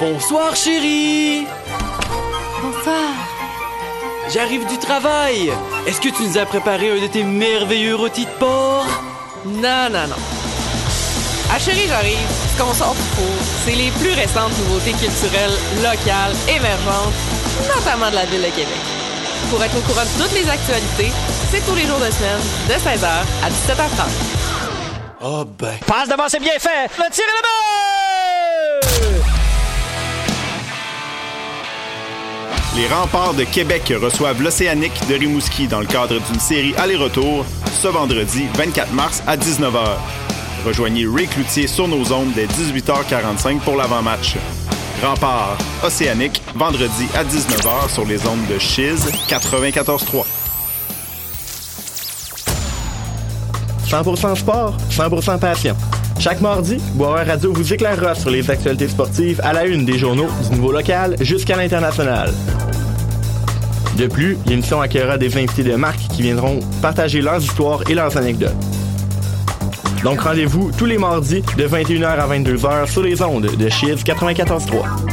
Bonsoir, chérie. Bonsoir. J'arrive du travail. Est-ce que tu nous as préparé un de tes merveilleux rôtis de porc? Non, non, non. Ah chérie, j'arrive. Ce qu'on sort du four, c'est les plus récentes nouveautés culturelles, locales, émergentes, notamment de la ville de Québec. Pour être au courant de toutes les actualités, c'est tous les jours de semaine, de 16h à 17h30. Oh ben. Passe devant, c'est bien fait. Le tir est le Les remparts de Québec reçoivent l'Océanique de Rimouski dans le cadre d'une série aller-retour ce vendredi 24 mars à 19h. Rejoignez Ray Cloutier sur nos ondes dès 18h45 pour l'avant-match. Remparts Océanique, vendredi à 19h sur les ondes de Chiz 94.3. 100% sport, 100% passion. Chaque mardi, Boire Radio vous éclairera sur les actualités sportives à la une des journaux du niveau local jusqu'à l'international. De plus, l'émission accueillera des invités de marque qui viendront partager leurs histoires et leurs anecdotes. Donc rendez-vous tous les mardis de 21h à 22h sur les ondes de Chiz 94.3.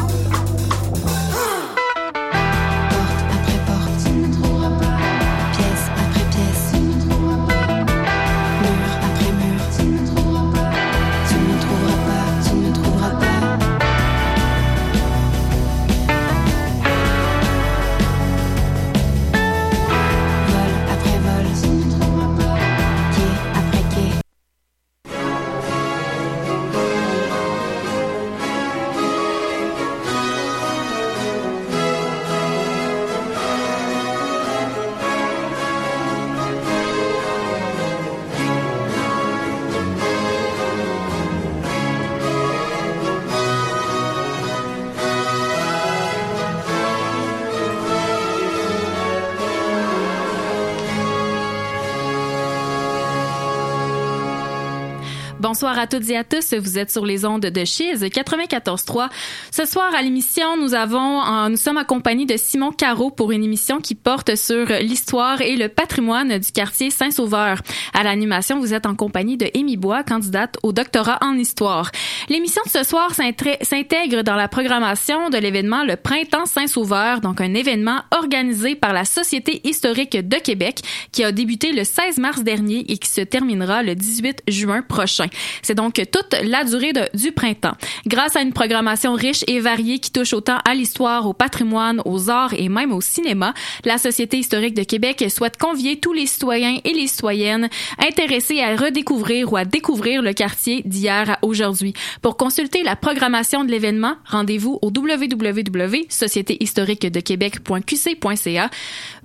Bonsoir à toutes et à tous. Vous êtes sur les ondes de Chiz 94.3. Ce soir à l'émission, nous avons, euh, nous sommes accompagnés de Simon Caro pour une émission qui porte sur l'histoire et le patrimoine du quartier Saint-Sauveur. À l'animation, vous êtes en compagnie de Amy Bois, candidate au doctorat en histoire. L'émission de ce soir s'intègre dans la programmation de l'événement Le Printemps Saint-Sauveur, donc un événement organisé par la Société historique de Québec qui a débuté le 16 mars dernier et qui se terminera le 18 juin prochain. C'est donc toute la durée du printemps. Grâce à une programmation riche et variée qui touche autant à l'histoire, au patrimoine, aux arts et même au cinéma, la Société historique de Québec souhaite convier tous les citoyens et les citoyennes intéressés à redécouvrir ou à découvrir le quartier d'hier à aujourd'hui. Pour consulter la programmation de l'événement, rendez-vous au www.sociétéhistoriquedequebec.qc.ca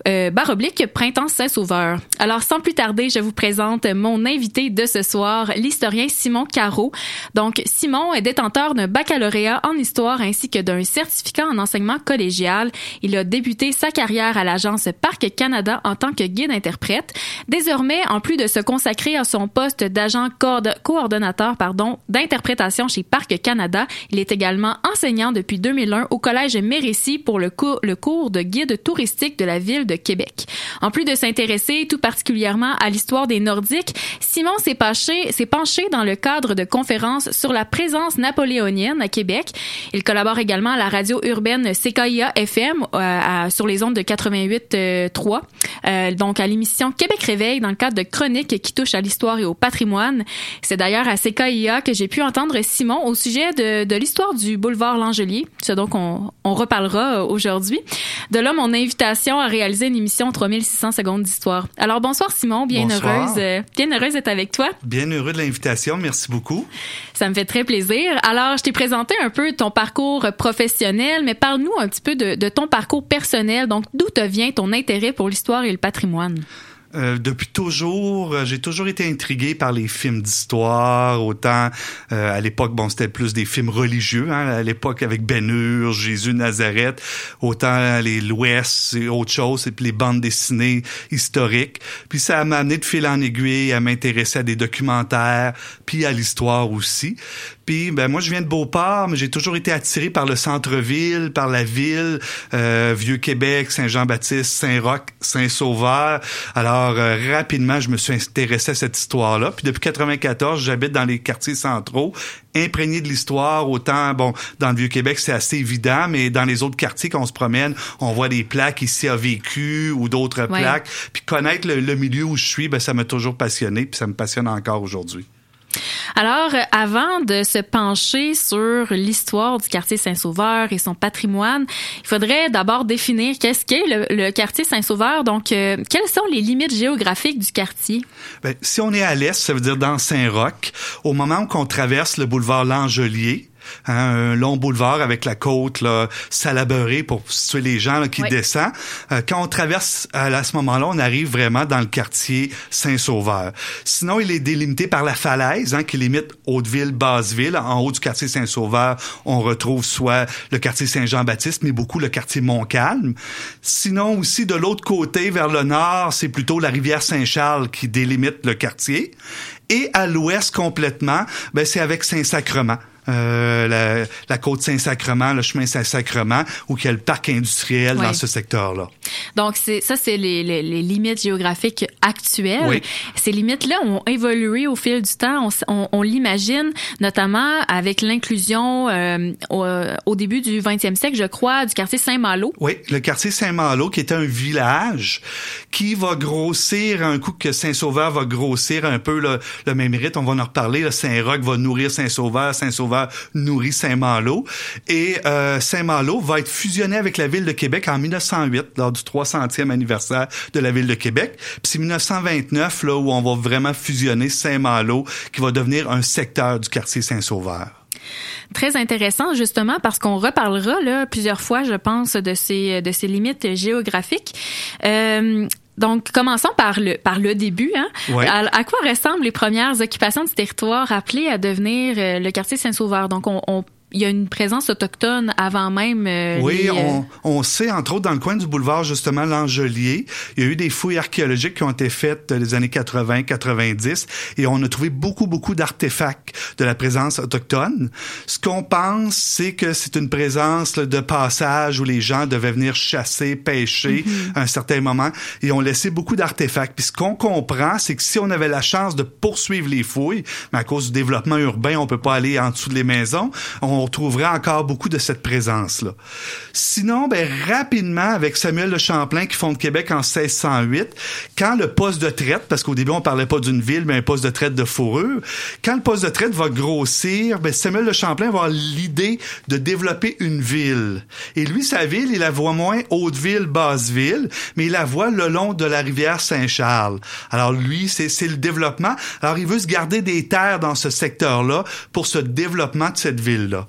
euh, barre oblique Printemps Saint-Sauveur. Alors, sans plus tarder, je vous présente mon invité de ce soir, l'historien Simon Caro. Donc, Simon est détenteur d'un baccalauréat en histoire ainsi que d'un certificat en enseignement collégial. Il a débuté sa carrière à l'agence Parc Canada en tant que guide-interprète. Désormais, en plus de se consacrer à son poste d'agent coord- coordonnateur pardon, d'interprétation chez Parc Canada, il est également enseignant depuis 2001 au Collège Mérécy pour le, cours le cours de guide touristique de la ville de Québec. En plus de s'intéresser tout particulièrement à l'histoire des Nordiques, Simon s'est penché, s'est penché dans le cadre de conférences sur la présence napoléonienne à Québec. Il collabore également à la radio urbaine CKIA FM euh, à- sur les ondes de 88.3, euh, donc à l'émission Québec Réveil dans le cadre de chroniques qui touchent à l'histoire et au patrimoine. C'est d'ailleurs à CKIA que j'ai pu entendre Simon au sujet de, de l'histoire du boulevard Langelier, ce dont on, on reparlera euh, aujourd'hui. De là, mon invitation à réaliser une émission 3600 secondes d'histoire. Alors bonsoir Simon, bien Bonsoir. heureuse, euh, bien heureuse d'être avec toi. Bien heureux de l'invitation. Merci beaucoup. Ça me fait très plaisir. Alors, je t'ai présenté un peu ton parcours professionnel, mais parle-nous un petit peu de, de ton parcours personnel. Donc, d'où te vient ton intérêt pour l'histoire et le patrimoine? Euh, depuis toujours, euh, j'ai toujours été intrigué par les films d'histoire. Autant euh, à l'époque, bon, c'était plus des films religieux. Hein, à l'époque, avec Ben Hur, Jésus Nazareth. Autant les l'Ouest et autre chose, et puis les bandes dessinées historiques. Puis ça m'a amené de fil en aiguille à m'intéresser à des documentaires, puis à l'histoire aussi. Puis, ben moi, je viens de Beauport, mais j'ai toujours été attiré par le centre-ville, par la ville, euh, Vieux-Québec, Saint-Jean-Baptiste, Saint-Roch, Saint-Sauveur. Alors, euh, rapidement, je me suis intéressé à cette histoire-là. Puis depuis 94, j'habite dans les quartiers centraux, imprégné de l'histoire. Autant, bon, dans le Vieux-Québec, c'est assez évident, mais dans les autres quartiers qu'on se promène, on voit des plaques ici a vécu ou d'autres Ouais. plaques. Puis connaître le, le milieu où je suis, ben, ça m'a toujours passionné, puis ça me passionne encore aujourd'hui. Alors, avant de se pencher sur l'histoire du quartier Saint-Sauveur et son patrimoine, il faudrait d'abord définir qu'est-ce qu'est le, le quartier Saint-Sauveur. Donc, euh, quelles sont les limites géographiques du quartier? Ben, si on est à l'est, ça veut dire dans Saint-Roch, au moment où on traverse le boulevard Langelier, hein, un long boulevard avec la côte là, salaberée pour situer les gens là, qui Oui. descendent. Euh, quand on traverse à, à ce moment-là, on arrive vraiment dans le quartier Saint-Sauveur. Sinon, il est délimité par la falaise hein, qui limite Hauteville-Basseville. En haut du quartier Saint-Sauveur, on retrouve soit le quartier Saint-Jean-Baptiste, mais beaucoup le quartier Montcalm. Sinon, aussi de l'autre côté, vers le nord, c'est plutôt la rivière Saint-Charles qui délimite le quartier. Et à l'ouest complètement, ben, c'est avec Saint-Sacrement. Euh, la, la côte Saint-Sacrement, le chemin Saint-Sacrement, où il y a le parc industriel Oui. dans ce secteur-là. Donc, c'est ça, c'est les, les, les limites géographiques actuelles. Oui. Ces limites-là ont évolué au fil du temps. On, on, on l'imagine, notamment avec l'inclusion euh, au, au début du 20e siècle, je crois, du quartier Saint-Malo. Oui, le quartier Saint-Malo, qui était un village qui va grossir un coup que Saint-Sauveur va grossir un peu le, le même rythme. On va en reparler. Saint-Roch va nourrir Saint-Sauveur. Saint-Sauveur nourrit Saint-Malo. Et euh, Saint-Malo va être fusionné avec la ville de Québec en 1908, lors du 300e anniversaire de la ville de Québec. Puis c'est 1929 là où on va vraiment fusionner Saint-Malo, qui va devenir un secteur du quartier Saint-Sauveur. Très intéressant, justement, parce qu'on reparlera là, plusieurs fois, je pense, de ces, de ces limites géographiques. Euh, donc, commençons par le, par le début. Hein? Ouais. À, à quoi ressemblent les premières occupations du territoire appelées à devenir euh, le quartier Saint-Sauveur? Donc, on, on- il y a une présence autochtone avant même euh, Oui, les, euh, on, on sait, entre autres, dans le coin du boulevard, justement, l'Angelier, il y a eu des fouilles archéologiques qui ont été faites les années 80-90 et on a trouvé beaucoup, beaucoup d'artefacts de la présence autochtone. Ce qu'on pense, c'est que c'est une présence là, de passage où les gens devaient venir chasser, pêcher à un certain moment et ont laissé beaucoup d'artefacts. Puis ce qu'on comprend, c'est que si on avait la chance de poursuivre les fouilles, mais à cause du développement urbain, on peut pas aller en dessous des maisons, on retrouverait encore beaucoup de cette présence-là. Sinon, ben, rapidement, avec Samuel de Champlain qui fonde Québec en 1608, quand le poste de traite, parce qu'au début, on parlait pas d'une ville, mais un poste de traite de fourrure, quand le poste de traite va grossir, ben, Samuel de Champlain va avoir l'idée de développer une ville. Et lui, sa ville, il la voit moins Haute-Ville, Basse-Ville, mais il la voit le long de la rivière Saint-Charles. Alors lui, c'est c'est le développement. Alors il veut se garder des terres dans ce secteur-là pour ce développement de cette ville-là.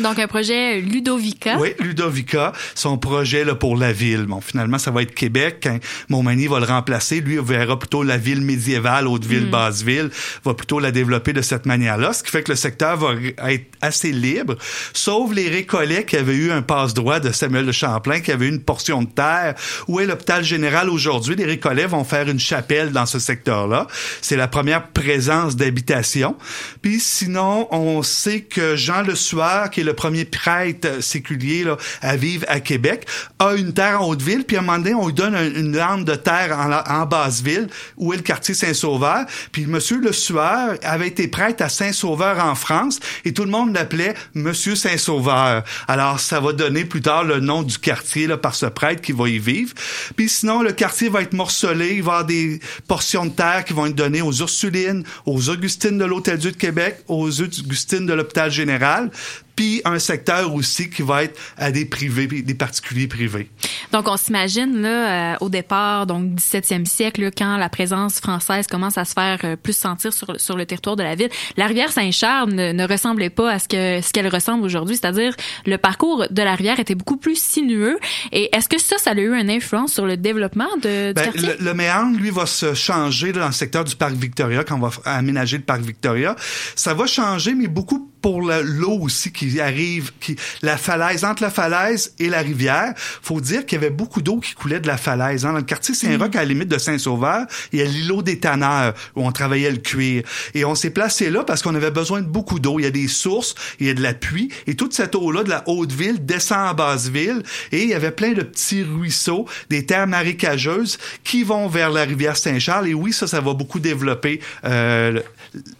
Donc, un projet Ludovica. Oui, Ludovica, son projet là, pour la ville. Bon, finalement, ça va être Québec. Quand Montmagny va le remplacer, lui, il verra plutôt la ville médiévale, Haute-Ville, Basse-Ville, va plutôt la développer de cette manière-là, ce qui fait que le secteur va être assez libre, sauf les récollets qui avaient eu un passe-droit de Samuel de Champlain, qui avait eu une portion de terre. Où est l'hôpital général aujourd'hui? Les récollets vont faire une chapelle dans ce secteur-là. C'est la première présence d'habitation. Puis sinon, on sait que Jean Le Sueur, qui est le premier prêtre séculier là, à vivre à Québec, a une terre en Haute-Ville, puis à un moment donné, on lui donne un- une lande de terre en, en Basse-Ville, où est le quartier Saint-Sauveur. Puis Monsieur Le Sueur avait été prêtre à Saint-Sauveur en France, et tout le monde l'appelait Monsieur Saint-Sauveur. Alors, ça va donner plus tard le nom du quartier là, par ce prêtre qui va y vivre. Puis sinon, le quartier va être morcelé, il va y avoir des portions de terre qui vont être données aux Ursulines, aux Augustines de l'Hôtel-Dieu de Québec, aux Augustines de l'Hôpital Général, puis un secteur aussi qui va être à des privés, des particuliers privés. Donc, on s'imagine, là, euh, au départ, donc 17e siècle, là, quand la présence française commence à se faire euh, plus sentir sur, sur le territoire de la ville, la rivière Saint-Charles ne, ne ressemblait pas à ce que ce qu'elle ressemble aujourd'hui. C'est-à-dire, le parcours de la rivière était beaucoup plus sinueux. Et est-ce que ça, ça a eu une influence sur le développement de, du Ben, quartier? le, le méandre, lui, va se changer là, dans le secteur du parc Victoria, quand on va aménager le parc Victoria. Ça va changer, mais beaucoup pour le- l'eau aussi qui arrive, qui, la falaise, entre la falaise et la rivière, faut dire qu'il y avait beaucoup d'eau qui coulait de la falaise. Hein. Dans le quartier Saint-Roch, à la limite de Saint-Sauveur, il y a l'îlot des tanneurs où on travaillait le cuir. Et on s'est placé là parce qu'on avait besoin de beaucoup d'eau. Il y a des sources, il y a de la pluie, et toute cette eau-là de la haute ville descend en basse ville, et il y avait plein de petits ruisseaux, des terres marécageuses qui vont vers la rivière Saint-Charles. Et oui, ça, ça va beaucoup développer euh, le,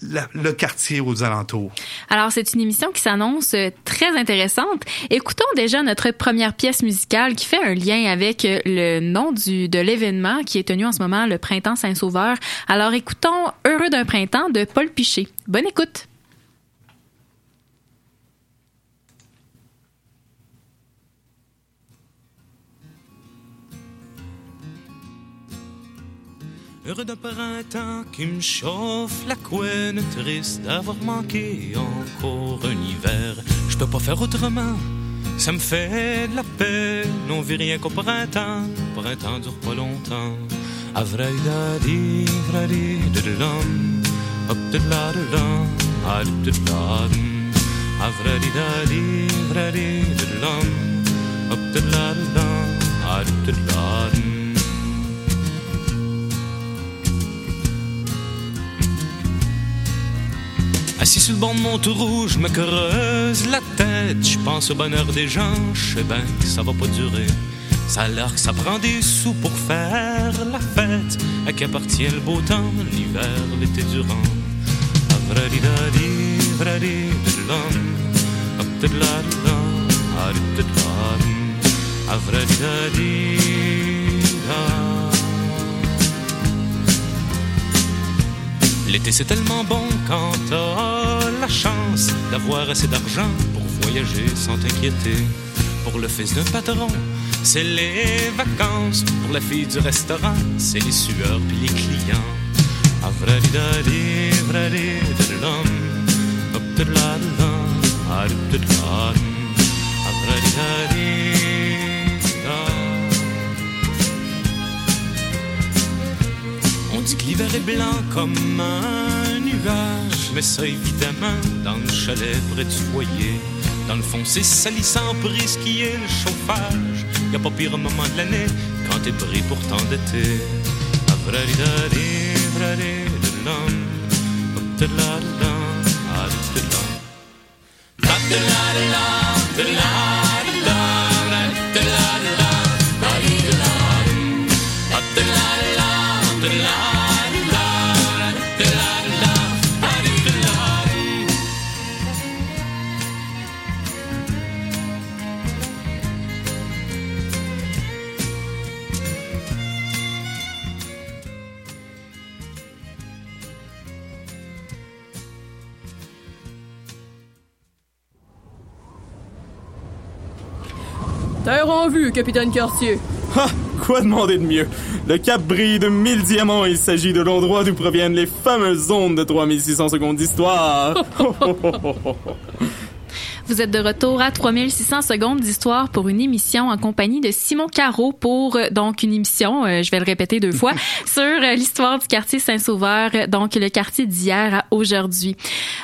la- le quartier aux alentours. Alors, c'est une émission qui s'annonce euh, très intéressante. Écoutons déjà notre première pièce musicale qui fait un lien avec euh, le nom du, de l'événement qui est tenu en ce moment, le Printemps Saint-Sauveur. Alors, écoutons Heureux d'un printemps de Paul Piché. Bonne écoute! Heureux d'un printemps qui me chauffe la couenne, triste d'avoir manqué encore un hiver. Je peux pas faire autrement, ça me fait de la peine. On vit rien qu'au printemps, printemps dure pas longtemps. Avraïdadi, vradi, didilam, hop didiladidam, adididadam. Avraïdadi, vradi, didilam, hop didiladidam, adididadam. Assis sur le banc de mon rouge, je me creuse la tête. Je pense au bonheur des gens, je sais bien que ça va pas durer. Ça a l'air que ça prend des sous pour faire la fête. À qui appartient le beau temps, l'hiver, l'été durant? L'été c'est tellement bon quand t'as la chance d'avoir assez d'argent pour voyager sans t'inquiéter. Pour le fils d'un patron, c'est les vacances. Pour la fille du restaurant, c'est les sueurs puis les clients. Dit que l'hiver est blanc comme un nuage, mais ça évidemment dans le chalet près du foyer. Dans le fond, c'est salissant pour risquer le chauffage. Y a pas pire moment de l'année quand t'es pris pour t'endetter. Avradidadi, vradidididam, aptidladidam, adidididam. Terre en vue, capitaine Cartier. Ha! Quoi demander de mieux? Le cap brille de mille diamants et il s'agit de l'endroit d'où proviennent les fameuses ondes de 3600 secondes d'histoire. Vous êtes de retour à 3600 secondes d'histoire pour une émission en compagnie de Simon Caro pour euh, donc une émission, euh, je vais le répéter deux fois, sur euh, l'histoire du quartier Saint-Sauveur, donc le quartier d'hier à aujourd'hui.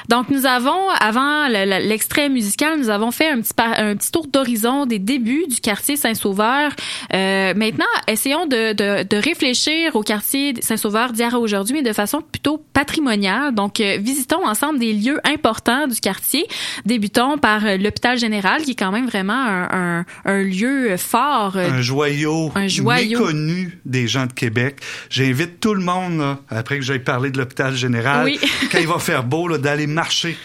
Donc nous avons, avant le- le- l'extrait musical, nous avons fait un petit, un petit tour d'horizon des débuts du quartier Saint-Sauveur. Euh, maintenant, essayons de, de, de réfléchir au quartier Saint-Sauveur d'hier à aujourd'hui, mais de façon plutôt patrimoniale. Donc, visitons ensemble des lieux importants du quartier. Débutons par euh, l'hôpital général, qui est quand même vraiment un, un, un lieu fort. euh, un joyau, Un joyau. méconnu des gens de Québec. J'invite tout le monde, là, après que j'aille parler de l'hôpital général, Oui. quand il va faire beau, là, d'aller marcher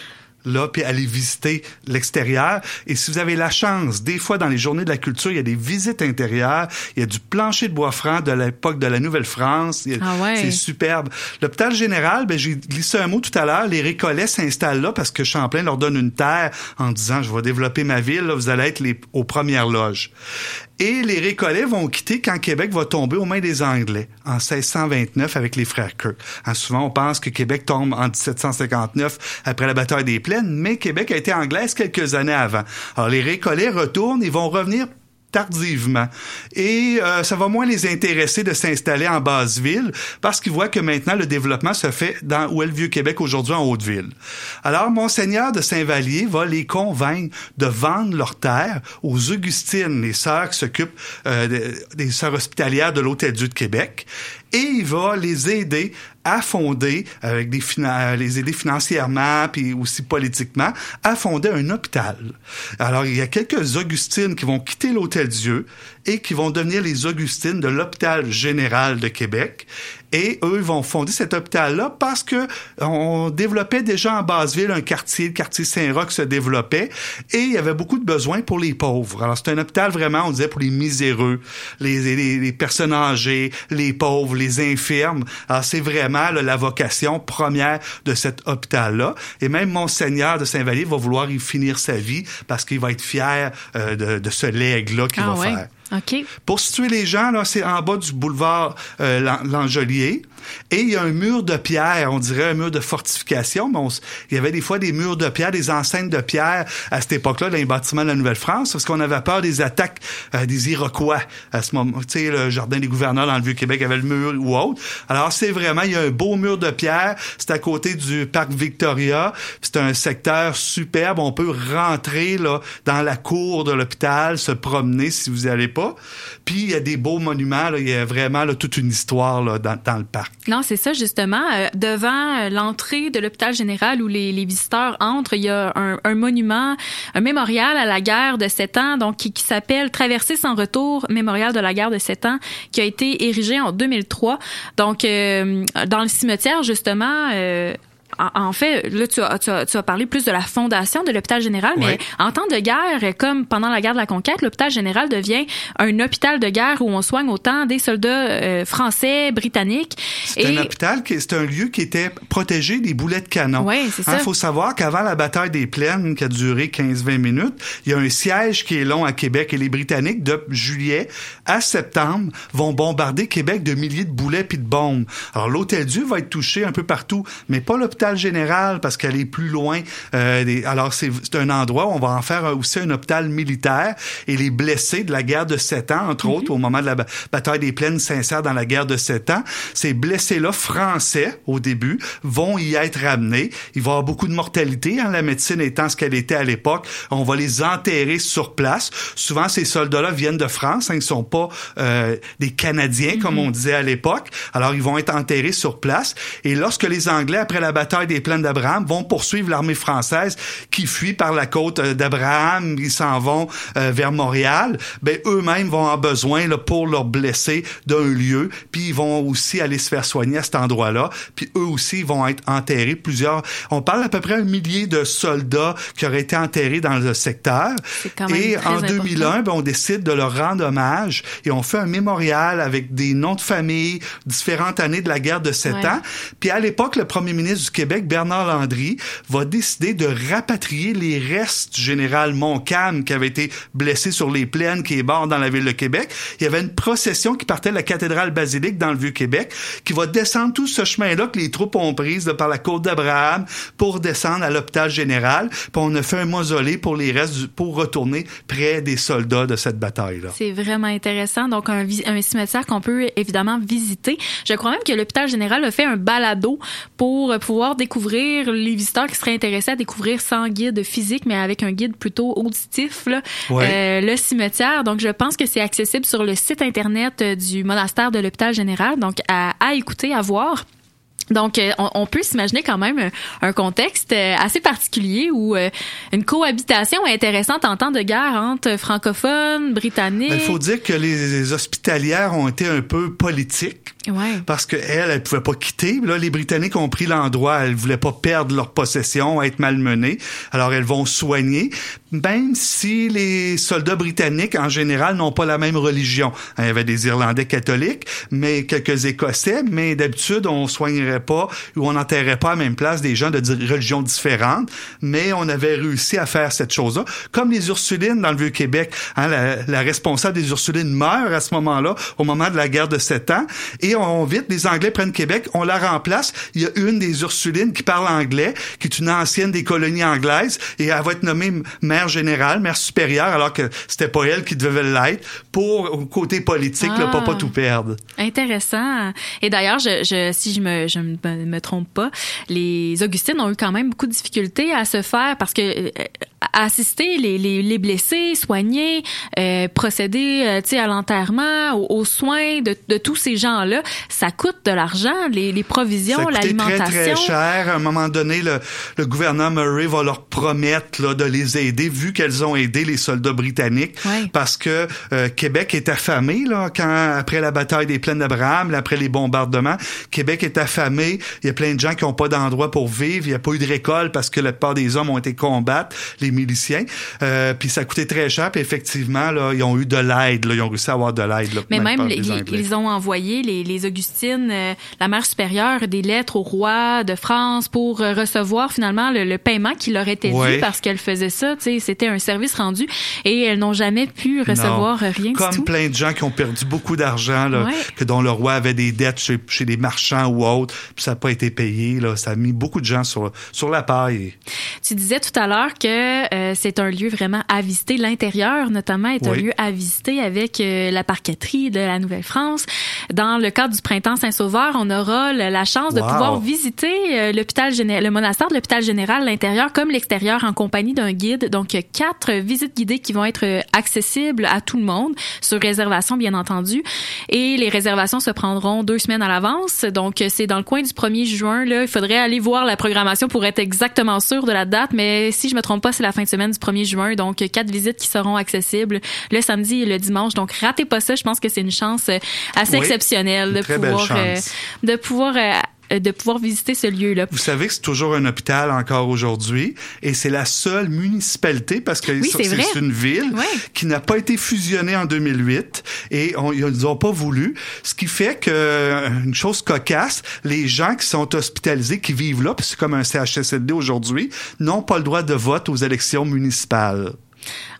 là, puis aller visiter l'extérieur. Et si vous avez la chance, des fois dans les journées de la culture, il y a des visites intérieures, il y a du plancher de bois franc de l'époque de la Nouvelle-France. Ah ouais. C'est superbe. L'hôpital général, ben, j'ai glissé un mot tout à l'heure, les récollets s'installent là parce que Champlain leur donne une terre en disant, je vais développer ma ville, là, vous allez être les, aux premières loges. Et les récollets vont quitter quand Québec va tomber aux mains des Anglais en 1629 avec les frères Kirk. Hein, souvent, on pense que Québec tombe en 1759 après la bataille des Plaines, mais Québec a été anglaise quelques années avant. Alors, les récollets retournent et vont revenir tardivement. Et euh, ça va moins les intéresser de s'installer en basse ville parce qu'ils voient que maintenant le développement se fait dans où est le Vieux-Québec aujourd'hui en Haute-Ville. Alors, Monseigneur de Saint-Vallier va les convaincre de vendre leurs terres aux Augustines, les sœurs qui s'occupent euh, des, des sœurs hospitalières de l'Hôtel-Dieu de Québec. Et il va les aider à fonder, avec des les aider financièrement puis aussi politiquement, à fonder un hôpital. Alors, il y a quelques Augustines qui vont quitter l'Hôtel Dieu et qui vont devenir les Augustines de l'Hôpital général de Québec. Et eux vont fonder cet hôpital-là parce que on développait déjà en Basse-Ville un quartier, le quartier Saint-Roch se développait et il y avait beaucoup de besoins pour les pauvres. Alors, c'est un hôpital vraiment, on disait, pour les miséreux, les, les, les personnes âgées, les pauvres, les infirmes. Alors, c'est vraiment là, la vocation première de cet hôpital-là. Et même Monseigneur de Saint-Vallier va vouloir y finir sa vie parce qu'il va être fier euh, de, de ce legs-là qu'il Ah va ouais? faire. OK. Pour situer les gens, là, c'est en bas du boulevard euh, Lan- Langelier. Et il y a un mur de pierre, on dirait un mur de fortification, mais il y avait des fois des murs de pierre, des enseignes de pierre à cette époque-là dans les bâtiments de la Nouvelle-France, parce qu'on avait peur des attaques euh, des Iroquois à ce moment. Tu sais, le jardin des gouverneurs dans le Vieux-Québec avait le mur ou autre. Alors c'est vraiment, il y a un beau mur de pierre, c'est à côté du parc Victoria, c'est un secteur superbe, on peut rentrer là dans la cour de l'hôpital, se promener si vous allez Puis il y a des beaux monuments, il y a vraiment toute une histoire dans, le parc. Non, c'est ça justement. Euh, devant euh, l'entrée de l'hôpital général où les, visiteurs entrent, il y a un, monument, un mémorial à la guerre de sept ans, donc qui, s'appelle Traversée sans retour, mémorial de la guerre de sept ans, qui a été érigé en 2003. Donc euh, dans le cimetière justement. En en fait, là, tu as, tu, as, tu as parlé plus de la fondation de l'hôpital général, mais Ouais. en temps de guerre, comme pendant la guerre de la conquête, l'hôpital général devient un hôpital de guerre où on soigne autant des soldats euh, français, britanniques. C'est un hôpital, qui- c'est un lieu qui était protégé des boulets de canon. Oui, c'est Il ça. faut savoir qu'avant la bataille des Plaines, qui a duré 15-20 minutes, il y a un siège qui est long à Québec et les Britanniques, de juillet à septembre, vont bombarder Québec de milliers de boulets puis de bombes. Alors, l'Hôtel-Dieu va être touché un peu partout, mais pas l'hôpital général parce qu'elle est plus loin. euh, alors, c'est un endroit où on va en faire aussi un hôpital militaire et les blessés de la guerre de sept ans, entre autres, au moment de la ba- bataille des Plaines s'insèrent dans la guerre de sept ans. Ces blessés-là, français au début, vont y être ramenés. Il va y avoir beaucoup de mortalité, hein, la médecine étant ce qu'elle était à l'époque. On va les enterrer sur place. Souvent, ces soldats-là viennent de France, hein, ils sont pas euh, des Canadiens, comme on disait à l'époque. Alors, ils vont être enterrés sur place. Et lorsque les Anglais, après la bataille des Plaines d'Abraham, vont poursuivre l'armée française qui fuit par la côte euh, d'Abraham, ils s'en vont euh, vers Montréal, ben eux-mêmes vont avoir besoin là, pour leurs blessés d'un lieu, puis ils vont aussi aller se faire soigner à cet endroit-là, puis eux aussi vont être enterrés plusieurs. On parle à peu près un millier de soldats qui auraient été enterrés dans le secteur. quand même Et en important. 2001, ben, on décide de leur rendre hommage et on fait un mémorial avec des noms de famille, différentes années de la guerre de sept Ouais. ans. Puis à l'époque, le premier ministre du Québec, Bernard Landry, va décider de rapatrier les restes du général Montcalm qui avait été blessé sur les plaines, qui est mort dans la ville de Québec. Il y avait une procession qui partait de la cathédrale basilique dans le Vieux-Québec, qui va descendre tout ce chemin-là que les troupes ont prise par la côte d'Abraham pour descendre à l'hôpital général. Puis on a fait un mausolée pour les restes, pour retourner près des soldats de cette bataille-là. C'est vraiment intéressant. Donc, un, un cimetière qu'on peut évidemment visiter. Je crois même que l'hôpital général a fait un balado pour euh, pouvoir découvrir les visiteurs qui seraient intéressés à découvrir sans guide physique, mais avec un guide plutôt auditif, là, Ouais. euh, le cimetière. Donc, je pense que c'est accessible sur le site Internet euh, du monastère de l'hôpital général. Donc, à, à écouter, à voir. Donc, euh, on, peut s'imaginer quand même un, contexte assez particulier où une cohabitation intéressante en temps de guerre entre francophones, britanniques. Il faut dire que les hospitalières ont été un peu politiques. Parce que elle, elle pouvait pas quitter. Là, les Britanniques ont pris l'endroit. Elles voulaient pas perdre leur possession, être malmenées. Alors, elles vont soigner. Même si les soldats britanniques, en général, n'ont pas la même religion. Il y avait des Irlandais catholiques, mais quelques Écossais. Mais d'habitude, on soignerait pas ou on n'enterrait pas à même place des gens de religions différentes. Mais on avait réussi à faire cette chose-là. Comme les Ursulines dans le Vieux-Québec. Hein, la, responsable des Ursulines meurt à ce moment-là, au moment de la guerre de Sept Ans. On vite, les Anglais prennent Québec, on la remplace. Il y a une des Ursulines qui parle anglais, qui est une ancienne des colonies anglaises, et elle va être nommée mère générale, mère supérieure, alors que c'était pas elle qui devait l'être, pour côté politique, là, pour Ah. pas tout perdre. Intéressant. Et d'ailleurs, je, je, si je me, je me, me trompe pas, les Augustines ont eu quand même beaucoup de difficultés à se faire parce que euh, assister les, les, les blessés, soigner, euh, procéder euh, à l'enterrement, aux, aux soins de, de tous ces gens-là, ça coûte de l'argent, les, les Ça provisions, coûtait très, l'alimentation. très cher. À un moment donné, le, le gouverneur Murray va leur promettre là, de les aider, vu qu'elles ont aidé les soldats britanniques, Ouais. parce que euh, Québec est affamé là, quand après la bataille des plaines d'Abraham, après les bombardements, Québec est affamé. Il y a plein de gens qui n'ont pas d'endroit pour vivre. Il n'y a pas eu de récolte parce que la plupart des hommes ont été combattre, les miliciens. Euh, puis ça coûtait très cher. Puis effectivement, là, ils ont eu de l'aide. Ils ont réussi à avoir de l'aide. Mais même, les- ils ont envoyé, les, les Augustines, euh, la mère supérieure, des lettres au roi de France pour euh, recevoir finalement le, le paiement qui leur était Ouais. dû parce qu'elles faisaient ça. C'était un service rendu et elles n'ont jamais pu recevoir Non. rien Comme du tout. plein de gens qui ont perdu beaucoup d'argent, Ouais. que dont le roi avait des dettes chez, chez des marchands ou autres, puis ça n'a pas été payé. Là, ça a mis beaucoup de gens sur, sur la paille. Tu disais tout à l'heure que euh, c'est un lieu vraiment à visiter. L'intérieur, notamment, est un Oui. lieu à visiter avec la parqueterie de la Nouvelle-France. Dans le cadre du printemps Saint-Sauveur, on aura le- la chance de pouvoir visiter euh, l'hôpital géné- le monastère de l'hôpital général, l'intérieur comme l'extérieur, en compagnie d'un guide. Donc, il y a quatre visites guidées qui vont être euh, accessibles à tout le monde, sur réservation, bien entendu. Et les réservations se prendront deux semaines à l'avance. Donc, euh, c'est dans le coin du 1er juin. Là, il faudrait aller voir la programmation pour être exactement sûr de la date. Mais si je me trompe pas, c'est la fin de semaine du 1er juin. Donc, euh, quatre visites qui seront accessibles le samedi et le dimanche. Donc, ratez pas ça. Je pense que c'est une chance euh, assez Oui, exceptionnelle une de belle pouvoir, euh, de pouvoir, euh, de pouvoir visiter ce lieu-là. Vous savez que c'est toujours un hôpital encore aujourd'hui, et c'est la seule municipalité, parce que Oui, c'est une ville qui n'a pas été fusionnée en 2008, et on, ils n'ont pas voulu. Ce qui fait que, euh, une chose cocasse, les gens qui sont hospitalisés, qui vivent là, puis c'est comme un CHSLD aujourd'hui, n'ont pas le droit de vote aux élections municipales.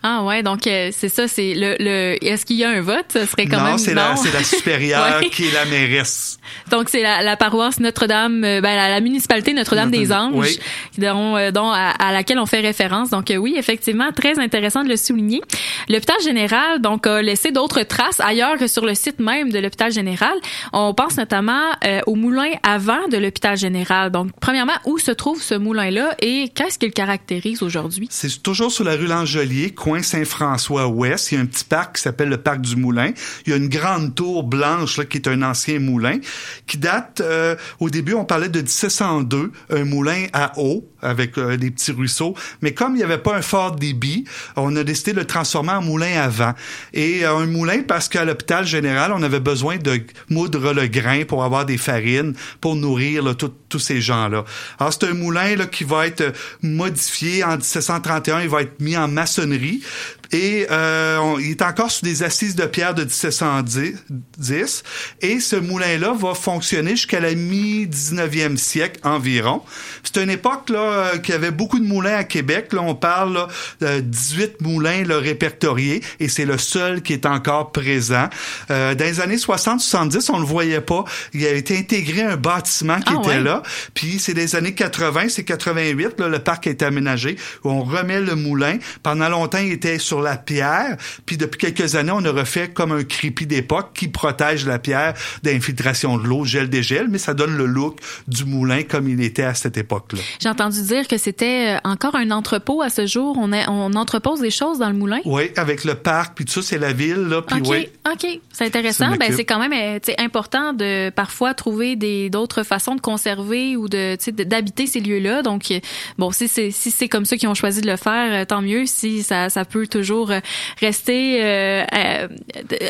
Ah ouais, donc euh, c'est ça, c'est le, le est-ce qu'il y a un vote? Ce serait quand non, même c'est la, non. c'est la supérieure Ouais. qui est la mairesse. Donc c'est la, la paroisse Notre-Dame, euh, ben, la, la municipalité Notre-Dame des Anges, Oui. dont, euh, dont à, à laquelle on fait référence. Donc euh, oui, effectivement, très intéressant de le souligner. L'hôpital général donc a laissé d'autres traces ailleurs que sur le site même de l'hôpital général. On pense notamment euh, au moulin avant de l'hôpital général. Donc premièrement, où se trouve ce moulin-là et qu'est-ce qu'il caractérise aujourd'hui? C'est toujours sur la rue Langelier, coin Saint-François-Ouest. Il y a un petit parc qui s'appelle le parc du Moulin. Il y a une grande tour blanche là, qui est un ancien moulin qui date, euh, au début, on parlait de 1702, un moulin à eau avec euh, des petits ruisseaux. Mais comme il n'y avait pas un fort débit, on a décidé de le transformer en moulin à vent. Et euh, un moulin parce qu'à l'hôpital général, on avait besoin de moudre le grain pour avoir des farines, pour nourrir tous ces gens-là. Alors, c'est un moulin qui va être euh, modifié en 1731. Il va être mis en maçonnerie. Et euh, on- il est encore sous des assises de pierre de 1710. Et ce moulin-là va fonctionner jusqu'à la mi-19e siècle environ. C'est une époque là euh, qu'il y avait beaucoup de moulins à Québec. Là, on parle là, de 18 moulins là, répertoriés et c'est le seul qui est encore présent. Euh, dans les années 60-70, on le voyait pas. Il a été intégré un bâtiment qui Ah, était ouais? là. Puis c'est des années 80, c'est 88, là, le parc a été aménagé, où on remet le moulin. Pendant longtemps, il était sur la pierre. Puis depuis quelques années, on a refait comme un crépi d'époque qui protège la pierre d'infiltration de l'eau, gel dégel, mais ça donne le look du moulin comme il était à cette époque-là. J'ai entendu dire que c'était euh, encore un entrepôt à ce jour. On, a- on entrepose des choses dans le moulin. Oui, avec le parc, puis tout ça, c'est la ville, là, puis OK, oui. OK, c'est intéressant. Ben c'est quand même euh, important de parfois trouver d'autres façons de conserver ou d'habiter ces lieux-là. Donc euh, bon, si c'est si comme ça qu'ils ont choisi de le faire, tant mieux. Si ça ça peut toujours euh, rester euh, euh,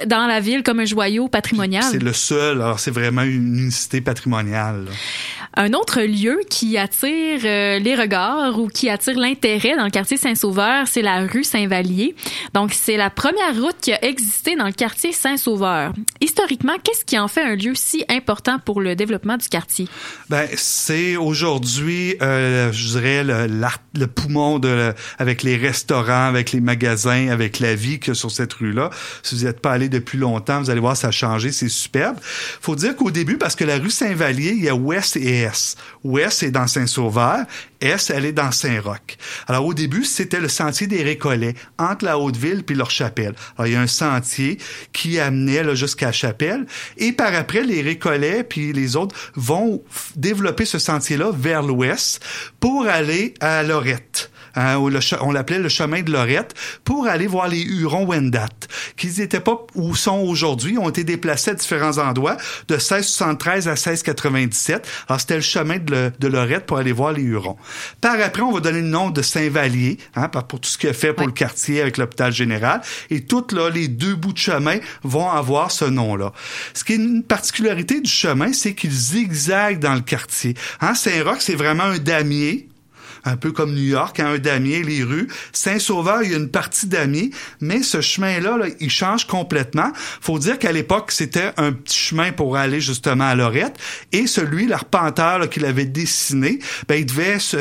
dans la ville comme un joyau patrimonial. C'est le seul, alors c'est vraiment une unicité patrimoniale. là. Un autre lieu qui attire euh, les regards ou qui attire l'intérêt dans le quartier Saint-Sauveur, c'est la rue Saint-Vallier. Donc, c'est la première route qui a existé dans le quartier Saint-Sauveur. Historiquement, qu'est-ce qui en fait un lieu si important pour le développement du quartier? Ben, c'est aujourd'hui, euh, je dirais, le, poumon de, avec les restaurants, avec les magasins. avec la vie a sur cette rue-là. Si vous n'êtes pas allé depuis longtemps, vous allez voir, ça a changé, c'est superbe. Faut dire qu'au début, parce que la rue Saint-Vallier, il y a Ouest et Est. Ouest est dans Saint-Sauveur, Est, elle est dans Saint-Roch. Alors au début, c'était le sentier des Récollets, entre la Haute-Ville puis leur chapelle. Alors il y a un sentier qui amenait jusqu'à la chapelle, et par après, les Récollets puis les autres vont développer ce sentier-là vers l'ouest pour aller à Lorette. Hein, le on l'appelait le chemin de Lorette, pour aller voir les Hurons-Wendat, qui n'étaient pas où sont aujourd'hui, ont été déplacés à différents endroits, de 1673 à 1697. Alors, c'était le chemin de, le- de Lorette pour aller voir les Hurons. Par après, on va donner le nom de Saint-Vallier, hein, pour tout ce qu'il a fait pour le quartier avec l'hôpital général. Et toutes là, les deux bouts de chemin vont avoir ce nom-là. Ce qui est une particularité du chemin, c'est qu'il zigzague dans le quartier. Hein, Saint-Roch, c'est vraiment un damier un peu comme New York, hein, un damier, les rues. Saint-Sauveur, il y a une partie damier, mais ce chemin-là, là, il change complètement. Faut dire qu'à l'époque, c'était un petit chemin pour aller justement à Lorette, et celui, l'arpenteur là, qui l'avait dessiné, ben, il devait se,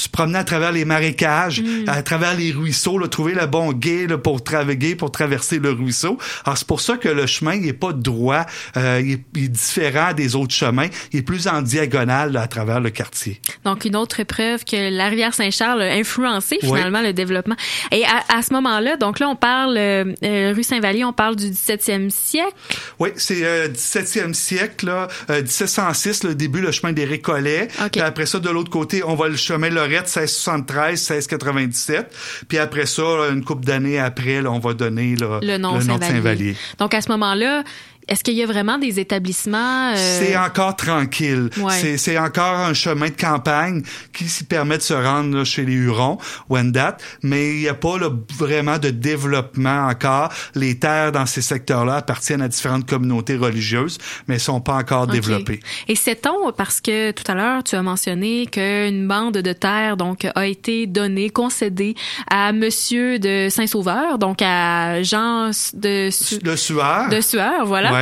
se promener à travers les marécages, à travers les ruisseaux, là, trouver le bon gué là, pour traverser, pour traverser le ruisseau. Alors c'est pour ça que le chemin il est pas droit, euh, il, est, il est différent des autres chemins, il est plus en diagonale là, à travers le quartier. Donc, une autre preuve que la rivière Saint-Charles a influencé Oui. finalement le développement. Et à, à ce moment-là, donc là, on parle, euh, euh, rue Saint-Vallier, on parle du 17e siècle. Oui, c'est euh, 17e siècle, là, euh, 1706, le début, le chemin des Récollets. OK. Puis après ça, de l'autre côté, on va le chemin Lorette, 1673, 1697. Puis après ça, une couple d'années après, là, on va donner là, Le nom de. Saint-Vallier. Donc, à ce moment-là, est-ce qu'il y a vraiment des établissements? euh, C'est encore tranquille. Ouais. C'est, c'est encore un chemin de campagne qui s'y permet de se rendre là, chez les Hurons, Wendat, mais il n'y a pas là, vraiment de développement encore. Les terres dans ces secteurs-là appartiennent à différentes communautés religieuses, mais ne sont pas encore développées. Et sait-on, parce que tout à l'heure, tu as mentionné qu'une bande de terre donc a été donnée, concédée à Monsieur de Saint-Sauveur, donc à Jean de, Su- Le sueur. de Sueur, voilà. Ouais.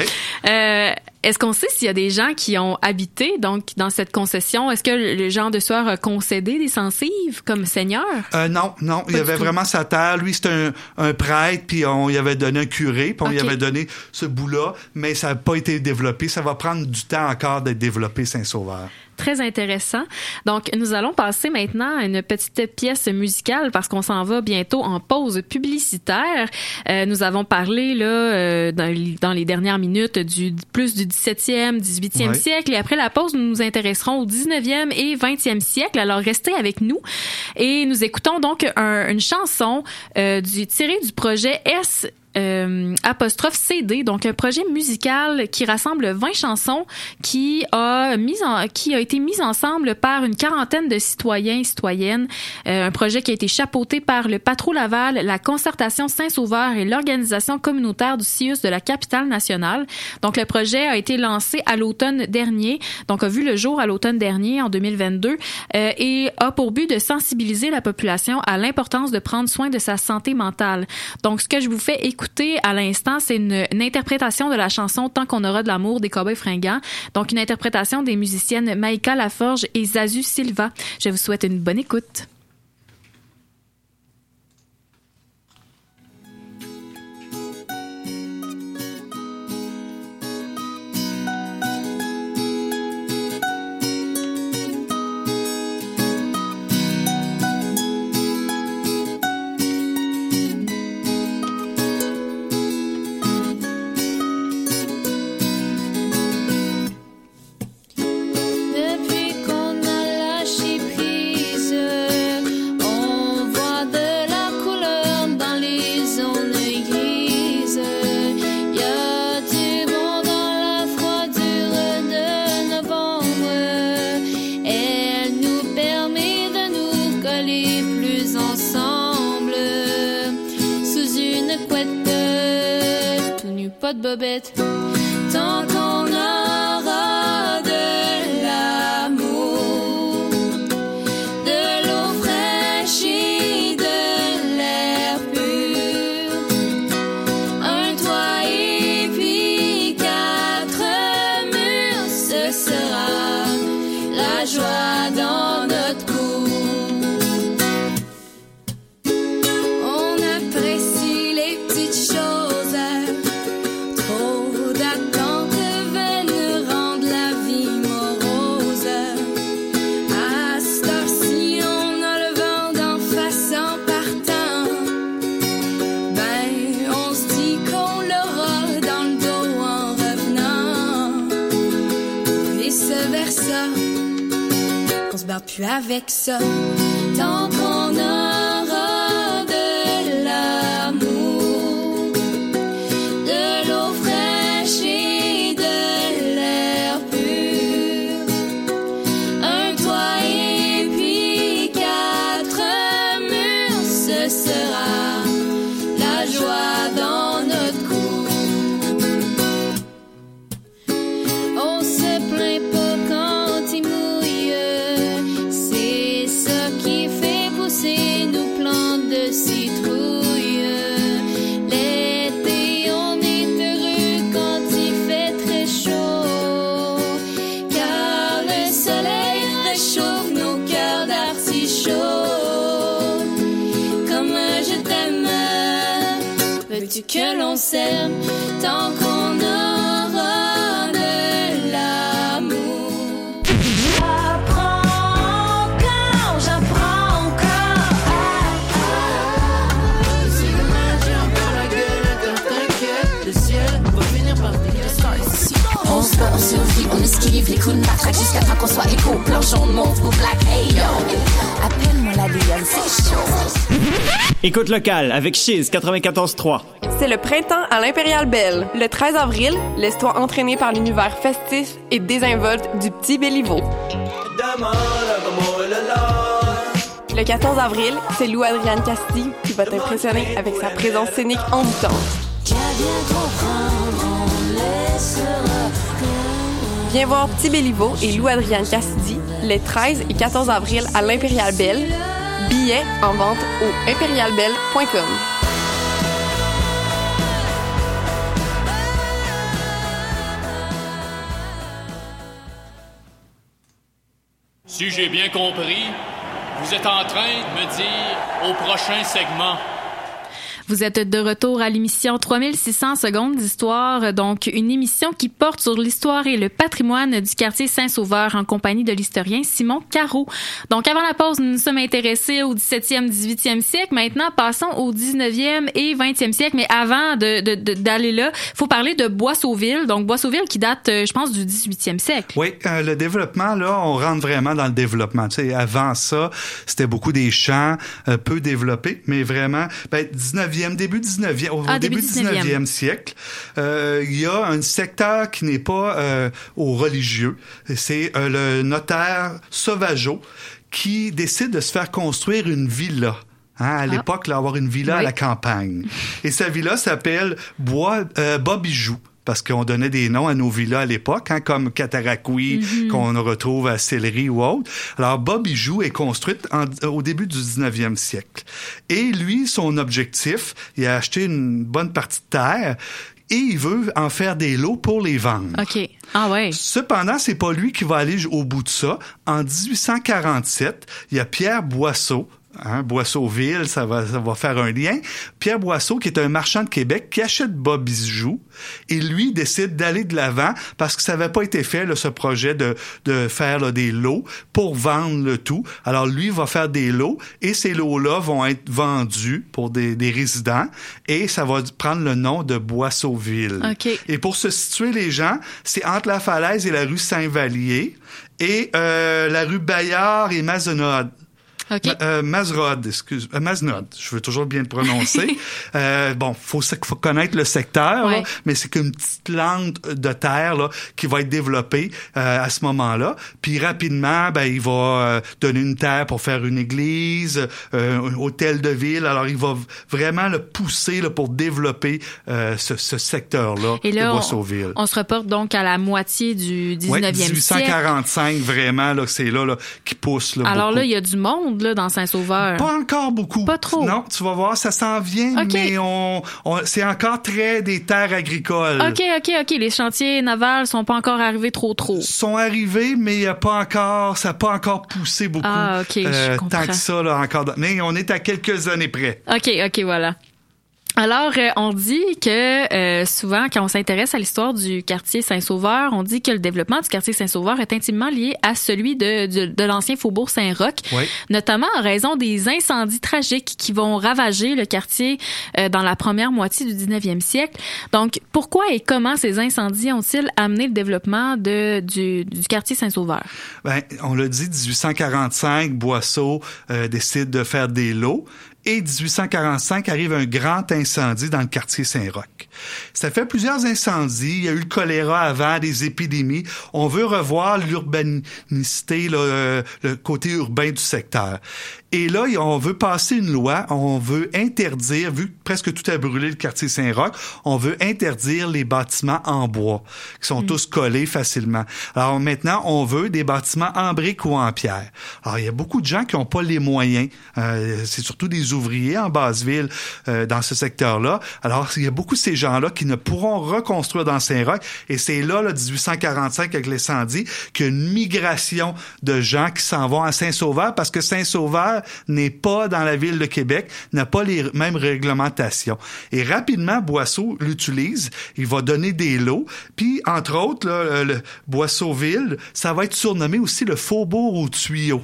Euh, est-ce qu'on sait s'il y a des gens qui ont habité donc dans cette concession? Est-ce que le Jean de Sueur a concédé des sensives comme seigneur? Euh, non, non, il y avait tout. vraiment sa terre. Lui, c'était un, un prêtre, puis on y avait donné un curé, puis on y Ok. avait donné ce bout-là, mais ça n'a pas été développé. Ça va prendre du temps encore d'être développé, Saint-Sauveur. Très intéressant. Donc, nous allons passer maintenant à une petite pièce musicale parce qu'on s'en va bientôt en pause publicitaire. Euh, nous avons parlé là euh, dans, dans les dernières minutes du plus du 17e, 18e Ouais. siècle et après la pause, nous nous intéresserons au 19e et 20e siècle. Alors, restez avec nous et nous écoutons donc un- une chanson euh, du tirée du projet S euh, apostrophe CD, donc un projet musical qui rassemble 20 chansons qui a mis qui a été mis ensemble par une quarantaine de citoyens et citoyennes. Euh, un projet qui a été chapeauté par le Patro Laval, la Concertation Saint-Sauveur et l'organisation communautaire du CIUS de la capitale nationale. Donc le projet a été lancé à l'automne dernier, donc a vu le jour à l'automne dernier en 2022 euh, et a pour but de sensibiliser la population à l'importance de prendre soin de sa santé mentale. Donc ce que je vous fais écouter à l'instant, c'est une, une interprétation de la chanson Tant qu'on aura de l'amour des Cowboys fringants. Donc une interprétation des musiciennes Maïka Laforge et Zazu Silva. Je vous souhaite une bonne écoute. Pas de bobette. De matraque jusqu'à temps qu'on soit égaux. Plongeons, mauve ou black, hey yo. Appelle-moi la lionne, c'est chaud. Écoute locale avec Chiz 94.3. C'est le printemps à l'Impérial Belle. Le 13 avril, laisse-toi entraîner par l'univers festif et désinvolte du petit Béliveau. Le 14 avril, c'est Lou Adrienne Casti qui va t'impressionner avec sa présence scénique envoûtante. Viens voir Petit Béliveau et Lou Adrienne Cassidy les 13 et 14 avril à l'Impérial Belle. Billets en vente au impérialbelle.com. Si j'ai bien compris, vous êtes en train de me dire au prochain segment. Vous êtes de retour à l'émission 3600 secondes d'histoire, donc une émission qui porte sur l'histoire et le patrimoine du quartier Saint-Sauveur en compagnie de l'historien Simon Caro. Donc avant la pause, nous nous sommes intéressés au 17e, 18e siècle. Maintenant, passons au 19e et 20e siècle. Mais avant de, de- de- d'aller là, faut parler de Boisseauville. Donc Boisseauville qui date, euh, je pense, du 18e siècle. Oui, euh, le développement, là, on rentre vraiment dans le développement. Tu sais, avant ça, c'était beaucoup des champs euh, peu développés, mais vraiment, ben, 19e, début 19e, au, Ah, début début 19e, 19e. siècle, euh, il y a un secteur qui n'est pas euh, aux religieux. C'est euh, le notaire Sauvageau qui décide de se faire construire une villa. Hein, à l'époque, là, avoir une villa à la campagne. Et sa villa s'appelle Bois euh, Bobijou parce qu'on donnait des noms à nos villas à l'époque, hein, comme Cataraqui, Mhm. qu'on retrouve à Sillery ou autre. Alors, Bobijou est construite en- au début du 19e siècle. Et lui, son objectif, il a acheté une bonne partie de terre et il veut en faire des lots pour les vendre. OK. Ah ouais. Cependant, c'est pas lui qui va aller au bout de ça. En 1847, il y a Pierre Boisseau, hein, Boisseauville, ça va, ça va faire un lien. Pierre Boisseau, qui est un marchand de Québec, qui achète Bob Bijou, et lui décide d'aller de l'avant parce que ça n'avait pas été fait, là, ce projet de, de faire là, des lots pour vendre le tout. Alors, lui va faire des lots, et ces lots-là vont être vendus pour des, des résidents, et ça va prendre le nom de Boisseauville. OK. Et pour se situer les gens, c'est entre la falaise et la rue Saint-Vallier et euh, la rue Bayard et Mazenod. OK. Ma- euh, Mazrod, excuse, euh, Mazenod, je veux toujours bien le prononcer. euh, bon, faut, faut connaître le secteur, là, Ouais. mais c'est qu'une petite langue de terre là, qui va être développée euh, à ce moment-là. Puis rapidement, ben, il va euh, donner une terre pour faire une église, euh, un hôtel de ville. Alors, il va vraiment le pousser là, pour développer euh, ce, ce secteur-là Et de là, Boisseauville. on, on se reporte donc à la moitié du 19e Ouais, siècle. 1845, vraiment, là, c'est là, là qui pousse. Là, Alors beaucoup. là, il y a du monde là, dans Saint-Sauveur. Pas encore beaucoup. Pas trop. Non, tu vas voir, ça s'en vient, mais on, on- c'est encore très des terres agricoles. OK, OK, OK. Les chantiers navals sont pas encore arrivés trop trop. sont arrivés, mais il y a pas encore, ça n'a pas encore poussé beaucoup. Ah, OK, je euh, comprends. tant que ça, là, encore. Mais on est à quelques années près. OK, OK, voilà. Alors, euh, on dit que euh, souvent, quand on s'intéresse à l'histoire du quartier Saint-Sauveur, on dit que le développement du quartier Saint-Sauveur est intimement lié à celui de, de, de l'ancien faubourg Saint-Roch, Oui. notamment en raison des incendies tragiques qui vont ravager le quartier euh, dans la première moitié du 19e siècle. Donc, pourquoi et comment ces incendies ont-ils amené le développement de, du, du quartier Saint-Sauveur? Ben, on l'a dit, 1845, Boisseau euh, décide de faire des lots. Et 1845 arrive un grand incendie dans le quartier Saint-Roch. Ça fait plusieurs incendies. Il y a eu le choléra avant, des épidémies. On veut revoir l'urbanicité, là, euh, le côté urbain du secteur. Et là, on veut passer une loi, on veut interdire, vu que presque tout a brûlé le quartier Saint-Roch, on veut interdire les bâtiments en bois, qui sont tous collés facilement. Alors maintenant, on veut des bâtiments en briques ou en pierre. Alors, il y a beaucoup de gens qui n'ont pas les moyens. Euh, c'est surtout des ouvriers en basse ville euh, dans ce secteur-là. Alors, il y a beaucoup de ces gens-là qui ne pourront reconstruire dans Saint-Roch. Et c'est là, là, 1845, avec l'incendie, qu'il y a une migration de gens qui s'en vont à Saint-Sauveur parce que Saint-Sauveur n'est pas dans la ville de Québec, n'a pas les mêmes réglementations. Et rapidement, Boisseau l'utilise. Il va donner des lots. Puis, entre autres, le Boisseauville, ça va être surnommé aussi le faubourg aux tuyaux.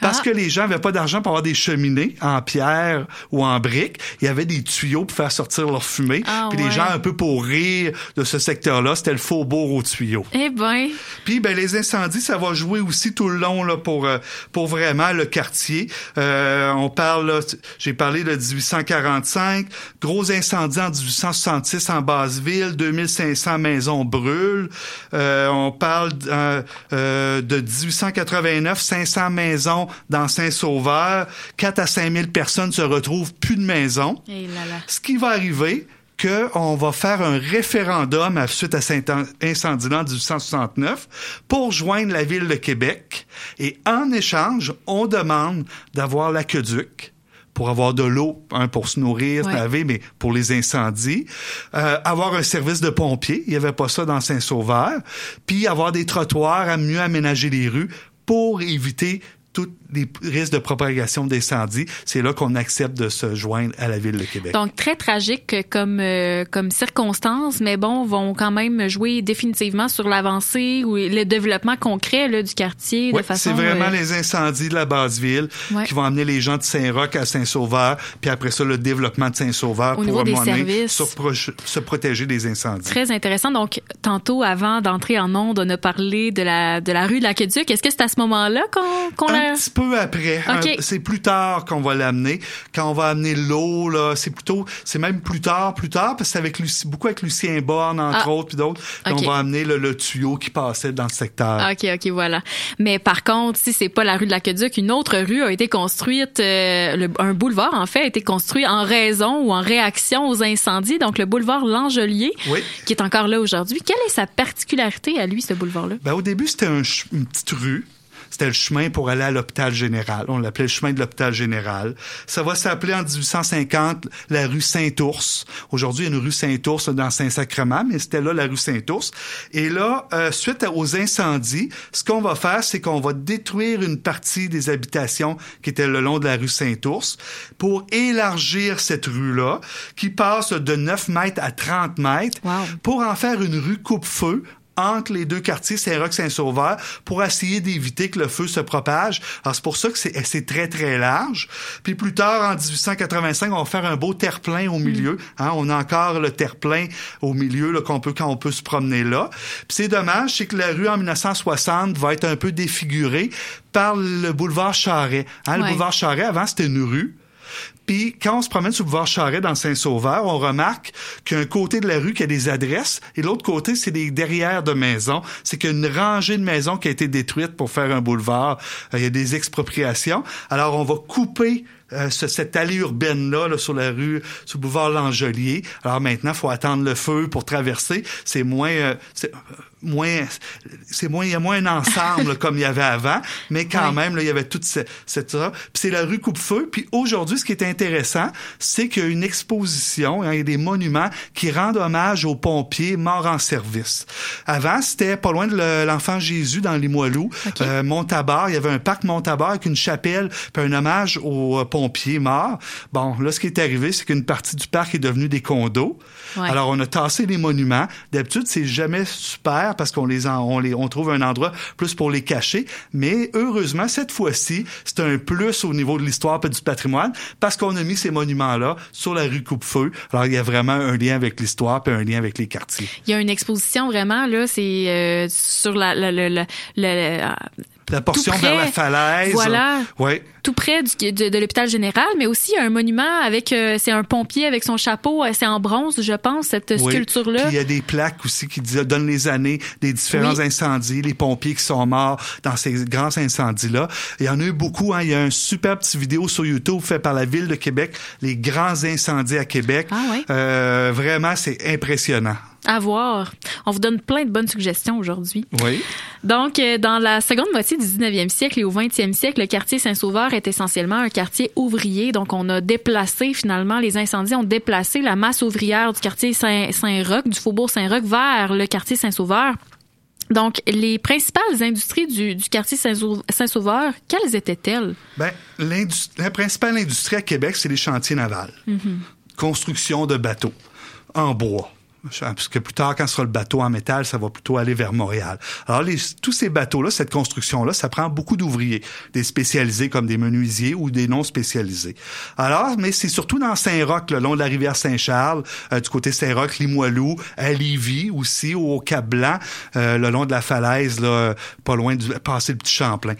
Parce Ah. que les gens n'avaient pas d'argent pour avoir des cheminées en pierre ou en briques. Il y avait des tuyaux pour faire sortir leur fumée. Ah, Puis les gens, un peu pour rire de ce secteur-là, c'était le faubourg aux tuyaux. Eh ben, Puis ben les incendies, ça va jouer aussi tout le long là pour euh, pour vraiment le quartier. Euh, on parle, j'ai parlé de 1845, gros incendie en 1866 en Basse-Ville, 2500 maisons brûlent. Euh, on parle euh, euh, de 1889, 500 maisons dans Saint-Sauveur, 4 à 5 000 personnes se retrouvent plus de maison. là là. Ce qui va arriver, que on va faire un référendum à- suite à cet in- incendie-là en 1869 pour joindre la ville de Québec. Et en échange, on demande d'avoir l'aqueduc pour avoir de l'eau, hein, pour se nourrir, Ouais. laver, mais pour les incendies. Euh, avoir un service de pompiers, il n'y avait pas ça dans Saint-Sauveur. Puis avoir des trottoirs, à mieux aménager les rues pour éviter tous les risques de propagation d'incendie. C'est là qu'on accepte de se joindre à la ville de Québec. Donc très tragique comme euh, comme circonstance, mais bon, vont quand même jouer définitivement sur l'avancée ou le développement concret là, du quartier de façon. c'est vraiment euh, les incendies de la basse ville Ouais. qui vont amener les gens de Saint-Roch à Saint-Sauveur, puis après ça le développement de Saint-Sauveur Au pour des services. se, pro- se protéger des incendies. Très intéressant. Donc, tantôt, avant d'entrer en onde, on a parlé de la, de la rue de l'Aqueduc. Est-ce que c'est à ce moment-là qu'on qu'on un petit peu après. C'est plus tard qu'on va l'amener. Quand on va amener l'eau, là, c'est plutôt, c'est même plus tard, plus tard, parce que c'est avec Lucie, beaucoup avec Lucien Borne, entre Ah. autres, puis d'autres, qu'on va amener le, le tuyau qui passait dans le secteur. OK, OK, voilà. Mais par contre, si c'est pas la rue de l'Aqueduc, une autre rue a été construite, euh, le- un boulevard, en fait, a été construit en raison ou en réaction aux incendies. Donc, le boulevard Langelier, Oui. qui est encore là aujourd'hui. Quelle est sa particularité à lui, ce boulevard-là? Ben, au début, c'était un une petite rue. C'était le chemin pour aller à l'hôpital général. On l'appelait le chemin de l'hôpital général. Ça va s'appeler en 1850 la rue Saint-Ours. Aujourd'hui, il y a une rue Saint-Ours dans Saint-Sacrement, mais c'était là la rue Saint-Ours. Et là, euh, suite aux incendies, ce qu'on va faire, c'est qu'on va détruire une partie des habitations qui étaient le long de la rue Saint-Ours pour élargir cette rue-là, qui passe de 9 mètres à 30 mètres, pour en faire une rue coupe-feu entre les deux quartiers Saint-Roch-Saint-Sauveur pour essayer d'éviter que le feu se propage. Alors, c'est pour ça que c'est c'est très, très large. Puis plus tard, en 1885, on va faire un beau terre-plein au milieu. Hein, on a encore le terre-plein au milieu là, qu'on peut quand on peut se promener là. Puis c'est dommage, c'est que la rue en 1960 va être un peu défigurée par le boulevard Charret. Hein, Le boulevard Charret, avant, c'était une rue. Puis quand on se promène sur le boulevard Charret dans Saint-Sauveur, on remarque qu'un côté de la rue qui a des adresses et l'autre côté c'est des derrières de maisons. C'est qu'il y a une rangée de maisons qui a été détruite pour faire un boulevard. Euh, Il y a des expropriations. Alors on va couper euh, ce- cette allée urbaine là, là, sur la rue, sur le boulevard Langelier. Alors maintenant, il faut attendre le feu pour traverser. C'est moins, euh, c'est, euh, moins, c'est moins, il y a moins un ensemble là, comme il y avait avant, mais quand même là, il y avait toute ce- cette ça. Puis c'est la rue Coupe-Feu. Puis aujourd'hui, ce qui est intéressant, c'est qu'il y a une exposition, hein, il y a des monuments qui rendent hommage aux pompiers morts en service. Avant, c'était pas loin de le- l'enfant Jésus dans Limoilou, euh, Montabar. Il y avait un parc Montabar avec une chapelle, puis un hommage aux pompiers pompiers morts. Bon, là, ce qui est arrivé, c'est qu'une partie du parc est devenue des condos. Ouais. Alors, on a tassé les monuments. D'habitude, c'est jamais super parce qu'on les, en- on les, on trouve un endroit plus pour les cacher. Mais heureusement, cette fois-ci, c'est un plus au niveau de l'histoire et du patrimoine parce qu'on a mis ces monuments-là sur la rue Coupe-Feu. Alors, il y a vraiment un lien avec l'histoire et un lien avec les quartiers. Il y a une exposition vraiment, là, c'est euh, sur la, la, la, la- la- portion Tout près. vers la falaise. Voilà. Oui. tout près du, de, de l'hôpital général, mais aussi un monument avec, euh, c'est un pompier avec son chapeau, euh, c'est en bronze, je pense, cette Oui. sculpture-là. Puis il y a des plaques aussi qui disent- donnent les années des différents Oui. incendies, les pompiers qui sont morts dans ces grands incendies-là. Il y en a eu beaucoup. Hein. Il y a un super petit vidéo sur YouTube fait par la ville de Québec, les grands incendies à Québec. Ah. Euh, vraiment, c'est impressionnant. À voir. On vous donne plein de bonnes suggestions aujourd'hui. Oui. Donc, euh, dans la seconde moitié du 19e siècle et au 20e siècle, le quartier Saint-Sauveur est essentiellement un quartier ouvrier. Donc, on a déplacé finalement, les incendies ont déplacé la masse ouvrière du quartier Saint- Saint-Roch, du faubourg Saint-Roch, vers le quartier Saint-Sauveur. Donc, les principales industries du, du quartier Saint-Sau- Saint-Sauveur, quelles étaient-elles? L'indus- la principale industrie à Québec, c'est les chantiers navals. Mhm. construction de bateaux en bois. Parce que plus tard, quand sera le bateau en métal, ça va plutôt aller vers Montréal. Alors, tous ces bateaux-là, cette construction-là, ça prend beaucoup d'ouvriers, des spécialisés comme des menuisiers ou des non spécialisés. Alors, mais c'est surtout dans Saint-Roch, le long de la rivière Saint-Charles, euh, du côté Saint-Roch, Limoilou, à Lévis aussi, au Cap-Blanc, euh, le long de la falaise, là, pas loin du passer le petit Champlain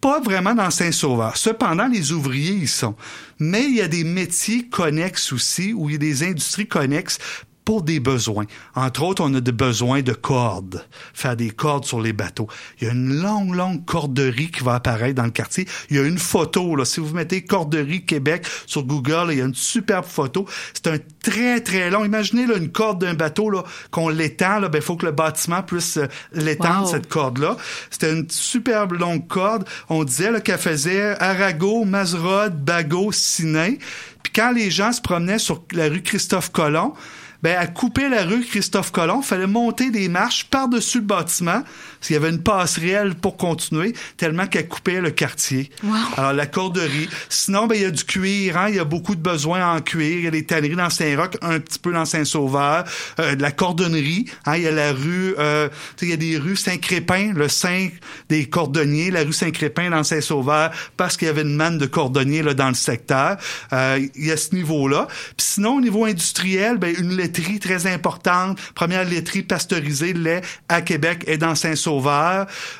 pas vraiment dans Saint-Sauveur. Cependant, les ouvriers y sont. Mais il y a des métiers connexes aussi, où il y a des industries connexes pour des besoins. Entre autres, on a des besoins de cordes, faire des cordes sur les bateaux. Il y a une longue, longue corderie qui va apparaître dans le quartier. Il y a une photo, là. Si vous mettez corderie Québec sur Google, là, il y a une superbe photo. C'est un très, très long. Imaginez, là, une corde d'un bateau, là, qu'on l'étend, là, ben, il faut que le bâtiment puisse euh, l'étendre, Wow. cette corde-là. C'était une superbe longue corde. On disait qu'elle faisait Arago, Mazerod, Bagot, Sinain. Puis quand les gens se promenaient sur la rue Christophe-Colomb, ben, à couper la rue Christophe-Colomb, fallait monter des marches par-dessus le bâtiment, parce qu'il y avait une passerelle pour continuer, tellement qu'elle coupait le quartier. Alors, la corderie. Sinon, ben, il y a du cuir, hein, il y a beaucoup de besoins en cuir. Il y a des tanneries dans Saint-Roch, un petit peu dans Saint-Sauveur, euh, de la cordonnerie, hein, il y a la rue, euh, tu sais, il y a des rues Saint-Crépin, le Saint des cordonniers, la rue Saint-Crépin dans Saint-Sauveur, parce qu'il y avait une manne de cordonniers, là, dans le secteur. Euh, il y a ce niveau-là. Puis sinon, au niveau industriel, ben, une laiterie très importante, première laiterie pasteurisée de lait à Québec et dans Saint-Sauveur,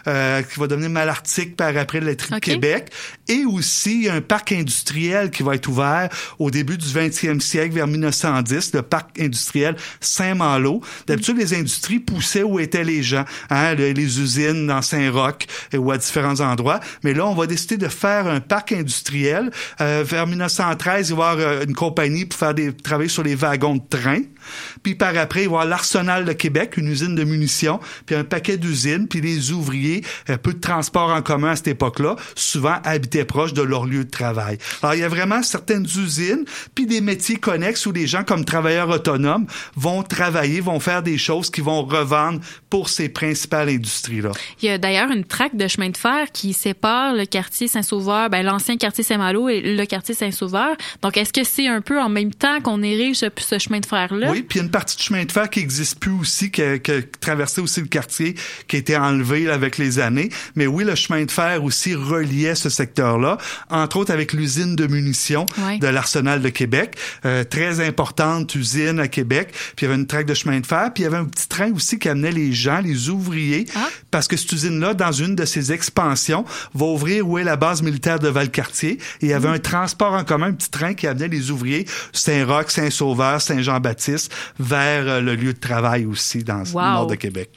euh, qui va devenir Malartic par après la laiterie OK. de Québec. Et aussi, il y a un parc industriel qui va être ouvert au début du 20e siècle, vers 1910, le parc industriel Saint-Malo. D'habitude, les industries poussaient où étaient les gens, hein, le- les usines dans Saint-Roch ou à différents endroits. Mais là, on va décider de faire un parc industriel. Euh, vers 1913, il va y avoir euh, une compagnie pour faire des travailler sur les wagons de train. Puis par après, il va y avoir l'Arsenal de Québec, une usine de munitions, puis un paquet d'usines, puis les ouvriers, un peu de transport en commun à cette époque-là, souvent habitaient proche de leur lieu de travail. Alors, il y a vraiment certaines usines, puis des métiers connexes où les gens, comme travailleurs autonomes, vont travailler, vont faire des choses qu'ils vont revendre pour ces principales industries-là. Il y a d'ailleurs une traque de chemin de fer qui sépare le quartier Saint-Sauveur, ben, l'ancien quartier Saint-Malo et le quartier Saint-Sauveur. Donc, est-ce que c'est un peu en même temps qu'on érige ce, ce chemin de fer-là? Oui, puis il y a une partie de chemin de fer qui existe plus aussi, qui, a- qui a traversé aussi le quartier, qui a été enlevé là, avec les années. Mais oui, le chemin de fer aussi reliait ce secteur-là, entre autres avec l'usine de munitions Ouais. de l'Arsenal de Québec, euh, très importante usine à Québec. Puis il y avait une traque de chemin de fer, puis il y avait un petit train aussi qui amenait les gens, les ouvriers, parce que cette usine-là, dans une de ses expansions, va ouvrir où est la base militaire de Valcartier. Et il y avait un transport en commun, un petit train qui amenait les ouvriers Saint-Roch, Saint-Sauveur, Saint-Jean-Baptiste vers euh, le lieu de travail aussi dans Wow. le nord de Québec.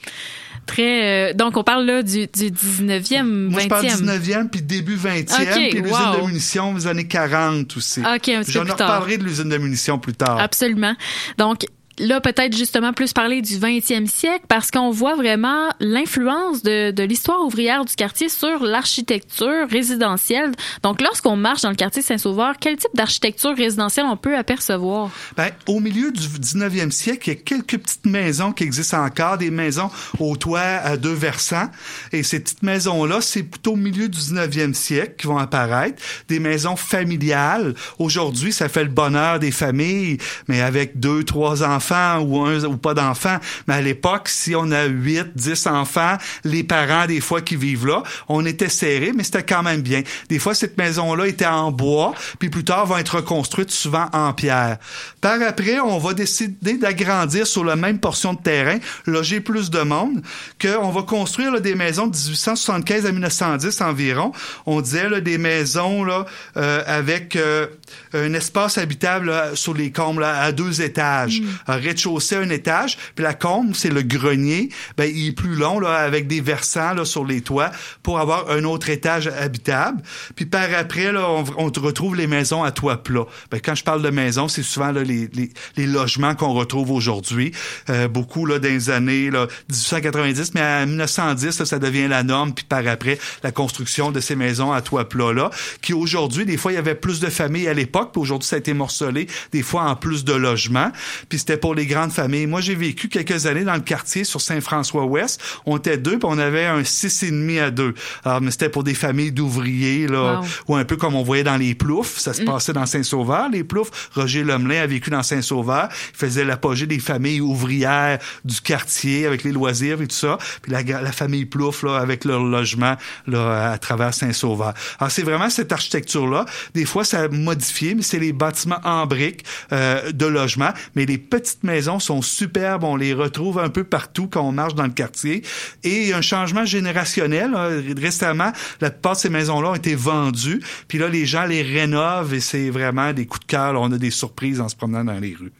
Très, euh, donc, on parle là du, du 19e, 20e. Moi, je parle 19e puis début 20e, Ok, puis l'usine wow. de munitions des années 40 aussi. Ok, un petit peu J'en plus tard. reparlerai de l'usine de munitions plus tard. Absolument. Donc, là, peut-être justement plus parler du 20e siècle parce qu'on voit vraiment l'influence de, de l'histoire ouvrière du quartier sur l'architecture résidentielle. Donc, lorsqu'on marche dans le quartier Saint-Sauveur, quel type d'architecture résidentielle on peut apercevoir? Ben, au milieu du 19e siècle, il y a quelques petites maisons qui existent encore, des maisons au toit à deux versants. Et ces petites maisons-là, c'est plutôt au milieu du 19e siècle qui vont apparaître. Des maisons familiales. Aujourd'hui, ça fait le bonheur des familles, mais avec deux, trois enfants ou un ou pas d'enfants. Mais à l'époque, si on a huit, dix enfants, les parents, des fois, qui vivent là, on était serré, mais c'était quand même bien. Des fois, cette maison-là était en bois, puis plus tard, va être reconstruite souvent en pierre. Par après, on va décider d'agrandir sur la même portion de terrain, loger plus de monde, qu'on va construire là, des maisons de 1875 à 1910 environ. On disait là, des maisons là, euh, avec euh, un espace habitable là, sur les combles là, à deux étages. Un rez-de-chaussée, un étage. Puis la combe, c'est le grenier. Ben, il est plus long là, avec des versants là, sur les toits pour avoir un autre étage habitable. Puis par après, là, on, on retrouve les maisons à toit plat. Ben, quand je parle de maisons, c'est souvent là, les, les, les logements qu'on retrouve aujourd'hui. Euh, beaucoup là, dans les années là, 1890, mais en 1910, là, ça devient la norme. Puis par après, la construction de ces maisons à toit plat-là, qui aujourd'hui, des fois, il y avait plus de familles à l'époque, puis aujourd'hui, ça a été morcelé, des fois en plus de logements. Puis c'était pour les grandes familles. Moi, j'ai vécu quelques années dans le quartier sur Saint-François-Ouest. On était deux, puis on avait un six et demi à deux. Alors, mais c'était pour des familles d'ouvriers, là, Wow. ou un peu comme on voyait dans les Ploufs. Ça se Mm. passait dans Saint-Sauveur, les Ploufs. Roger Lemelin a vécu dans Saint-Sauveur. Il faisait l'apogée des familles ouvrières du quartier avec les loisirs et tout ça. Puis la, la famille Plouf, là, avec leur logement, là, à travers Saint-Sauveur. Alors, c'est vraiment cette architecture-là. Des fois, ça a modifié, mais c'est les bâtiments en briques euh, de logement. Mais les maisons sont superbes. On les retrouve un peu partout quand on marche dans le quartier. Et un changement générationnel. là. Récemment, la plupart de ces maisons-là ont été vendues. Puis là, les gens les rénovent et c'est vraiment des coups de cœur. On a des surprises en se promenant dans les rues.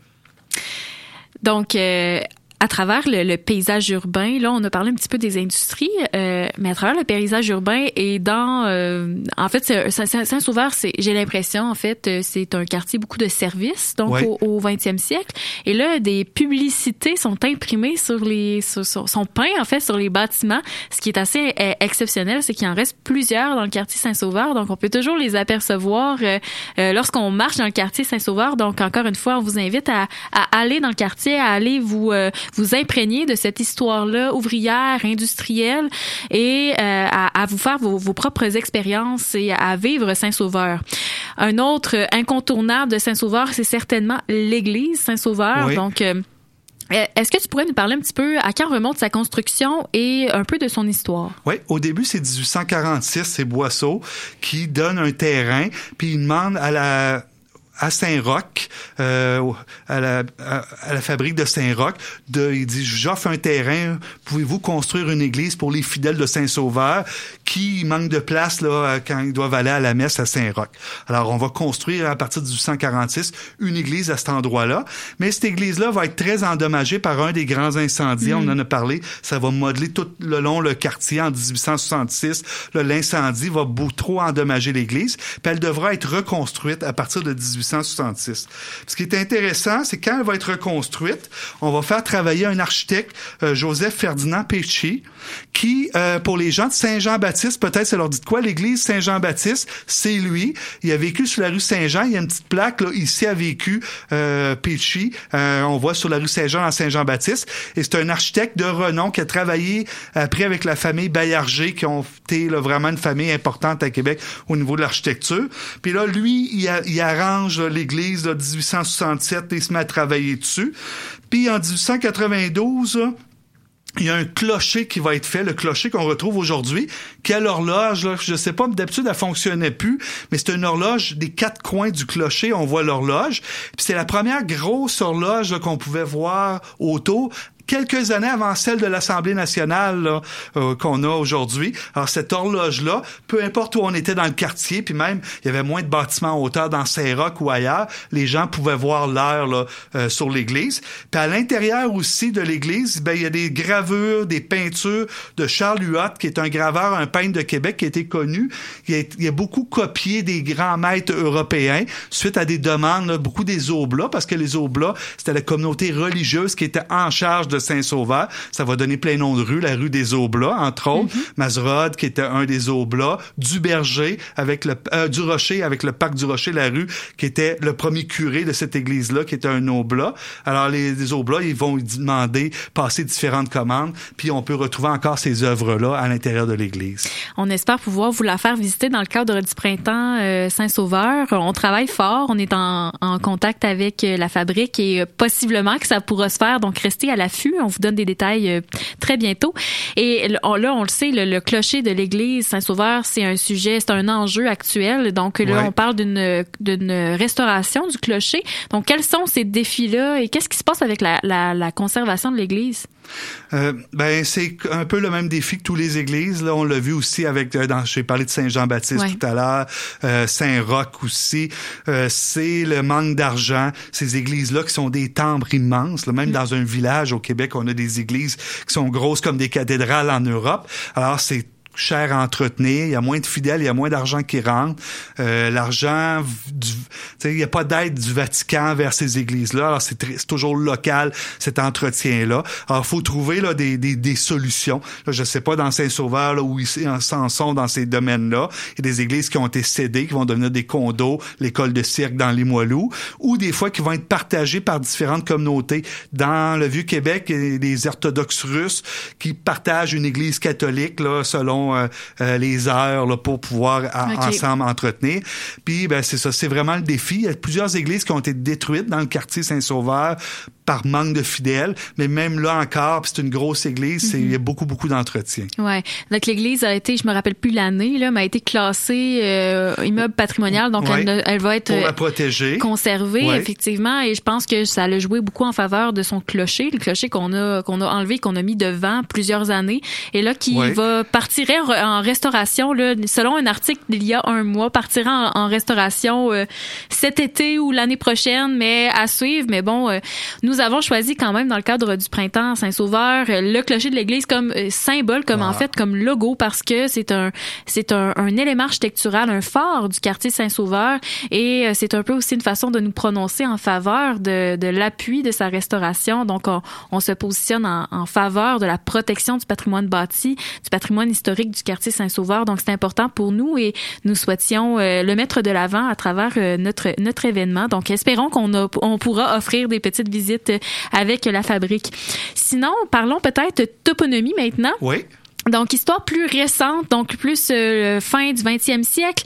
Donc, euh, à travers le, le paysage urbain, là, on a parlé un petit peu des industries, euh, mais à travers le paysage urbain et dans, euh, en fait, Saint-Sauveur, c'est, j'ai l'impression, en fait, euh, c'est un quartier beaucoup de services, donc Ouais. au, au 20e siècle. Et là, des publicités sont imprimées sur les, sur- sur- sont peints en fait sur les bâtiments. Ce qui est assez euh, exceptionnel, c'est qu'il en reste plusieurs dans le quartier Saint-Sauveur, donc on peut toujours les apercevoir euh, lorsqu'on marche dans le quartier Saint-Sauveur. Donc encore une fois, on vous invite à, à aller dans le quartier, à aller vous euh, vous imprégner de cette histoire-là ouvrière, industrielle, et euh, à, à vous faire vos, vos propres expériences et à vivre Saint-Sauveur. Un autre incontournable de Saint-Sauveur, c'est certainement l'église Saint-Sauveur. Oui. Donc euh, euh, Est-ce que tu pourrais nous parler un petit peu à quand remonte sa construction et un peu de son histoire? Oui, au début, c'est 1846, c'est Boisseau qui donne un terrain, puis il demande à la à Saint-Roch, euh, à, la, à, à la fabrique de Saint-Roch, de, il dit, j'offre un terrain, pouvez-vous construire une église pour les fidèles de Saint-Sauveur qui manquent de place là, quand ils doivent aller à la messe à Saint-Roch? Alors, on va construire à partir de 1846 une église à cet endroit-là, mais cette église-là va être très endommagée par un des grands incendies, Mm. on en a parlé, ça va modeler tout le long le quartier en 1866. Là, L'incendie va beaucoup trop endommager l'église, puis elle devra être reconstruite à partir de 1866. Ce qui est intéressant, c'est quand elle va être reconstruite, on va faire travailler un architecte, euh, Joseph Ferdinand Péchy, qui, euh, pour les gens de Saint-Jean-Baptiste, peut-être ça leur dit de quoi, l'église Saint-Jean-Baptiste, c'est lui. Il a vécu sur la rue Saint-Jean, il y a une petite plaque, là, ici a vécu euh, Euh, on voit sur la rue Saint-Jean à Saint-Jean-Baptiste, et c'est un architecte de renom qui a travaillé après avec la famille Bayarger, qui ont été là, vraiment une famille importante à Québec au niveau de l'architecture. Puis là, lui, il arrange l'église là, 1867 et se met à travailler dessus. Puis en 1892, là, il y a un clocher qui va être fait, le clocher qu'on retrouve aujourd'hui, qui a l'horloge, là, je sais pas, d'habitude elle fonctionnait plus, mais c'est une horloge des quatre coins du clocher, on voit l'horloge. Puis c'est la première grosse horloge qu'on pouvait voir autour quelques années avant celle de l'Assemblée nationale euh, qu'on a aujourd'hui. Alors cette horloge-là, peu importe où on était dans le quartier, puis même il y avait moins de bâtiments en hauteur dans Saint-Roch ou ailleurs, les gens pouvaient voir l'heure euh, sur l'église. Puis à l'intérieur aussi de l'église, ben il y a des gravures, des peintures de Charles Huot, qui est un graveur, un peintre de Québec qui été connu. Il a, il a beaucoup copié des grands maîtres européens suite à des demandes, là, beaucoup des oblats, parce que les oblats, c'était la communauté religieuse qui était en charge de Saint-Sauveur. Ça va donner plein nom de rues, la rue des Oblats, entre autres. Mazerode, qui était un des Oblats. Du Berger, avec le, euh, du Rocher, avec le parc du Rocher, la rue, qui était le premier curé de cette église-là, qui était un Oblat. Alors, les, les ils vont demander, passer différentes commandes, puis on peut retrouver encore ces œuvres-là à l'intérieur de l'église. On espère pouvoir vous la faire visiter dans le cadre du printemps euh, Saint-Sauveur. On travaille fort, on est en, en contact avec euh, la fabrique et euh, possiblement que ça pourra se faire. Donc restez à l'affût, on vous donne des détails euh, très bientôt. Et là, on le sait, le, le clocher de l'église Saint-Sauveur, c'est un sujet, c'est un enjeu actuel. Donc là, Ouais. on parle d'une d'une restauration du clocher. Donc quels sont ces défis-là et qu'est-ce qui se passe avec la, la, la conservation de l'église? Euh, ben c'est un peu le même défi que tous les églises. Là, on l'a vu aussi avec. euh, dans- J'ai parlé de Saint Jean-Baptiste Ouais. tout à l'heure, euh, Saint Roch aussi. Euh, c'est le manque d'argent. Ces églises-là qui sont des timbres immenses. là. même dans un village au Québec, on a des églises qui sont grosses comme des cathédrales en Europe. Alors c'est cher à entretenir, il y a moins de fidèles, il y a moins d'argent qui rentre. Euh, L'argent, il n'y a pas d'aide du Vatican vers ces églises-là. Alors c'est toujours local cet entretien-là. Alors faut trouver là des, des, des solutions. Là, je sais pas dans Saint-Sauveur où ils en sont dans ces domaines-là. Il y a des églises qui ont été cédées, qui vont devenir des condos, l'école de cirque dans les Moilous, ou des fois qui vont être partagées par différentes communautés. Dans le Vieux-Québec, il y a des orthodoxes russes qui partagent une église catholique là, selon euh, euh, les heures là, pour pouvoir a- ensemble entretenir. Puis ben c'est ça, c'est vraiment le défi. Il y a plusieurs églises qui ont été détruites dans le quartier Saint-Sauveur par manque de fidèles, mais même là encore, c'est une grosse église, c'est- il y a beaucoup beaucoup d'entretien. Ouais. Donc l'église a été, je me rappelle plus l'année, là, mais a été classée euh, immeuble patrimonial. Donc Ouais. elle, va être Pour la protéger. conservée Ouais. effectivement. Et je pense que ça a joué beaucoup en faveur de son clocher, le clocher qu'on a qu'on a enlevé, qu'on a mis devant plusieurs années, et là qui Ouais. va partirait en, restauration là, selon un article d'il y a un mois, partira en, en restauration euh, cet été ou l'année prochaine, mais à suivre. Mais bon, euh, nous avons choisi quand même dans le cadre du printemps Saint-Sauveur euh, le clocher de l'église comme symbole, comme en fait comme logo, parce que c'est un c'est un, un élément architectural, un phare du quartier Saint-Sauveur, et c'est un peu aussi une façon de nous prononcer en faveur de, de l'appui de sa restauration. Donc on, on se positionne en, en faveur de la protection du patrimoine bâti, du patrimoine historique du quartier Saint-Sauveur. Donc c'est important pour nous et nous souhaitions euh, le mettre de l'avant à travers euh, notre événement. Donc espérons qu'on on pourra offrir des petites visites euh, avec la fabrique. Sinon, parlons peut-être toponymie maintenant. Oui. Donc, histoire plus récente, donc plus euh, fin du 20e siècle,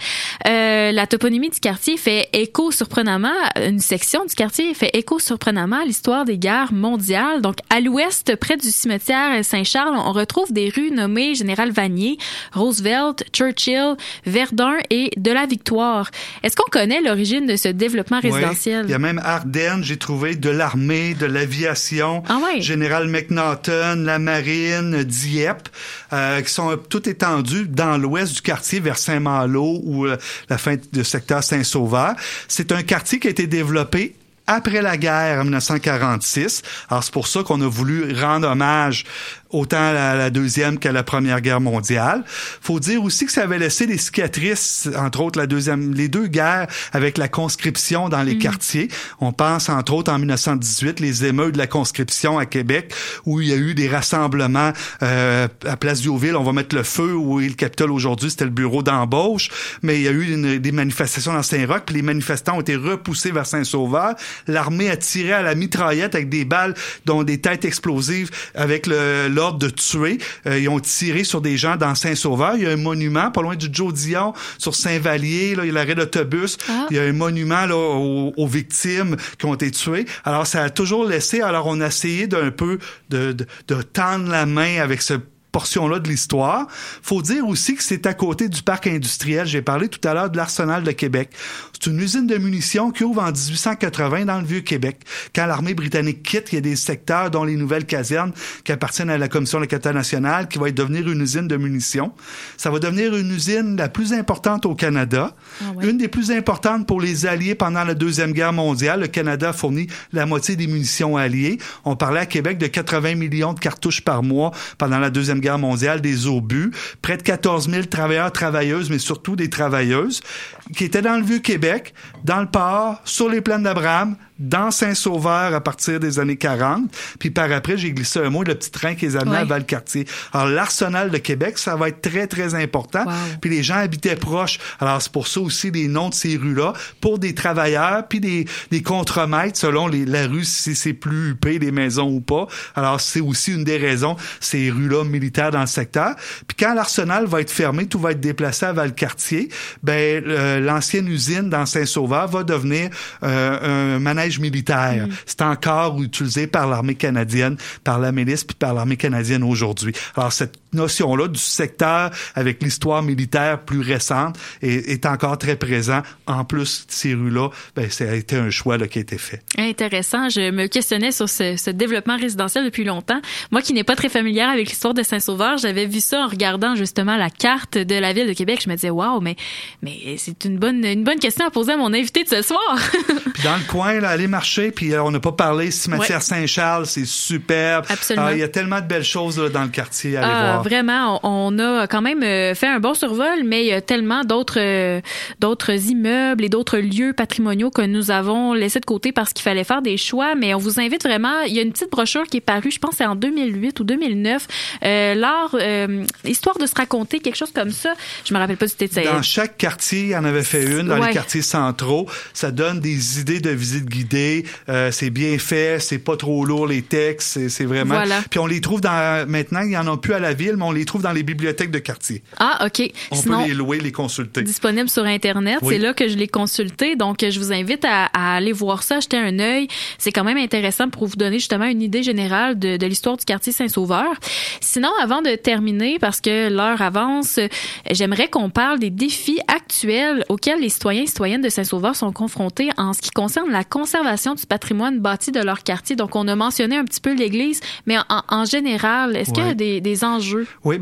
euh, la toponymie du quartier fait écho surprenamment, une section du quartier fait écho surprenamment à l'histoire des guerres mondiales. Donc, à l'ouest, près du cimetière Saint-Charles, on retrouve des rues nommées Général Vanier, Roosevelt, Churchill, Verdun et de la Victoire. Est-ce qu'on connaît l'origine de ce développement Oui. résidentiel? Il y a même Ardennes, j'ai trouvé de l'armée, de l'aviation, Ah. Général McNaughton, la marine, Dieppe, euh, qui sont tout étendus dans l'ouest du quartier vers Saint-Malo ou euh, la fin du secteur Saint-Sauveur. C'est un quartier qui a été développé après la guerre en 1946. Alors c'est pour ça qu'on a voulu rendre hommage autant à la, la deuxième qu'à la première guerre mondiale. Faut dire aussi que ça avait laissé des cicatrices, entre autres la deuxième, les deux guerres avec la conscription dans les quartiers. On pense entre autres en 1918 les émeutes de la conscription à Québec où il y a eu des rassemblements euh, à Place Diouville. On va mettre le feu où est le Capitole aujourd'hui, c'était le bureau d'embauche, mais il y a eu une- des manifestations dans Saint-Roch, puis les manifestants ont été repoussés vers Saint-Sauveur. L'armée a tiré à la mitraillette avec des balles dont des têtes explosives avec le- l'ordre de tuer. Euh, ils ont tiré sur des gens dans Saint-Sauveur. Il y a un monument pas loin du Joe Dion sur Saint-Vallier. Là, il y a l'arrêt d'autobus. Il y a un monument là, aux, aux victimes qui ont été tuées. Alors, ça a toujours laissé. Alors, on a essayé d'un peu de, de, de tendre la main avec ce portion-là de l'histoire. Faut dire aussi que c'est à côté du parc industriel. J'ai parlé tout à l'heure de l'Arsenal de Québec. C'est une usine de munitions qui ouvre en 1880 dans le Vieux-Québec. Quand l'armée britannique quitte, il y a des secteurs dont les nouvelles casernes qui appartiennent à la Commission de la capitale nationale qui va devenir une usine de munitions. Ça va devenir une usine la plus importante au Canada, une des plus importantes pour les Alliés pendant la Deuxième Guerre mondiale. Le Canada fournit la moitié des munitions alliées. On parlait à Québec de 80 millions de cartouches par mois pendant la Deuxième Guerre mondiale des obus. Près de 14 000 travailleurs, travailleuses, mais surtout des travailleuses qui étaient dans le Vieux-Québec, dans le port, sur les plaines d'Abraham, dans Saint-Sauveur à partir des années 40. Puis par après, j'ai glissé un mot, le petit train qui les amenait Ouais. à Valcartier. Alors, l'arsenal de Québec, ça va être très, très important. Puis les gens habitaient proches. Alors, c'est pour ça aussi les noms de ces rues-là, pour des travailleurs, puis des, des contremaîtres, selon les, la rue, si c'est plus huppé, les maisons ou pas. Alors, c'est aussi une des raisons, ces rues-là militaires dans le secteur. Puis quand l'arsenal va être fermé, tout va être déplacé à Valcartier, ben, euh, l'ancienne usine dans Saint-Sauveur va devenir euh, un militaire. C'est encore utilisé par l'armée canadienne, par la milice puis par l'armée canadienne aujourd'hui. Alors cette notion-là du secteur avec l'histoire militaire plus récente est, est encore très présent. En plus, ces rues-là, ben, ça a été un choix là, qui a été fait. Intéressant. Je me questionnais sur ce, ce développement résidentiel depuis longtemps. Moi qui n'ai pas très familière avec l'histoire de Saint-Sauveur, j'avais vu ça en regardant justement la carte de la ville de Québec. Je me disais, waouh, mais, mais c'est une bonne, une bonne question à poser à mon invité de ce soir. Puis dans le coin, là, aller marcher, puis euh, on n'a pas parlé, cimetière Ouais. Saint-Charles, c'est superbe. Absolument. Ah, Il y a tellement de belles choses là, dans le quartier à aller Ah, voir. vraiment, on, on a quand même euh, fait un bon survol, mais il y a tellement d'autres euh, d'autres immeubles et d'autres lieux patrimoniaux que nous avons laissés de côté parce qu'il fallait faire des choix. Mais on vous invite vraiment. Il y a une petite brochure qui est parue, je pense, c'est en 2008 ou 2009. Euh, L'art, euh, histoire de se raconter quelque chose comme ça. Je me rappelle pas du titre. Dans chaque quartier, il y en avait fait une, dans Ouais. les quartiers centraux. Ça donne des idées de visite guidée. Euh, c'est bien fait, c'est pas trop lourd les textes, c'est, vraiment. Voilà. Puis on les trouve dans maintenant, il y en a plus à la ville, mais on les trouve dans les bibliothèques de quartier. Ah, ok. On Sinon, peut les louer, les consulter. disponible sur Internet. Oui. C'est là que je l'ai consulté. Donc, je vous invite à, à aller voir ça, jeter un œil. C'est quand même intéressant pour vous donner justement une idée générale de, de l'histoire du quartier Saint-Sauveur. Sinon, avant de terminer, parce que l'heure avance, j'aimerais qu'on parle des défis actuels auxquels les citoyens et citoyennes de Saint-Sauveur sont confrontés en ce qui concerne la conservation du patrimoine bâti de leur quartier. Donc, on a mentionné un petit peu l'église, mais en, en général, est-ce qu'il y a des, des enjeux? Oui,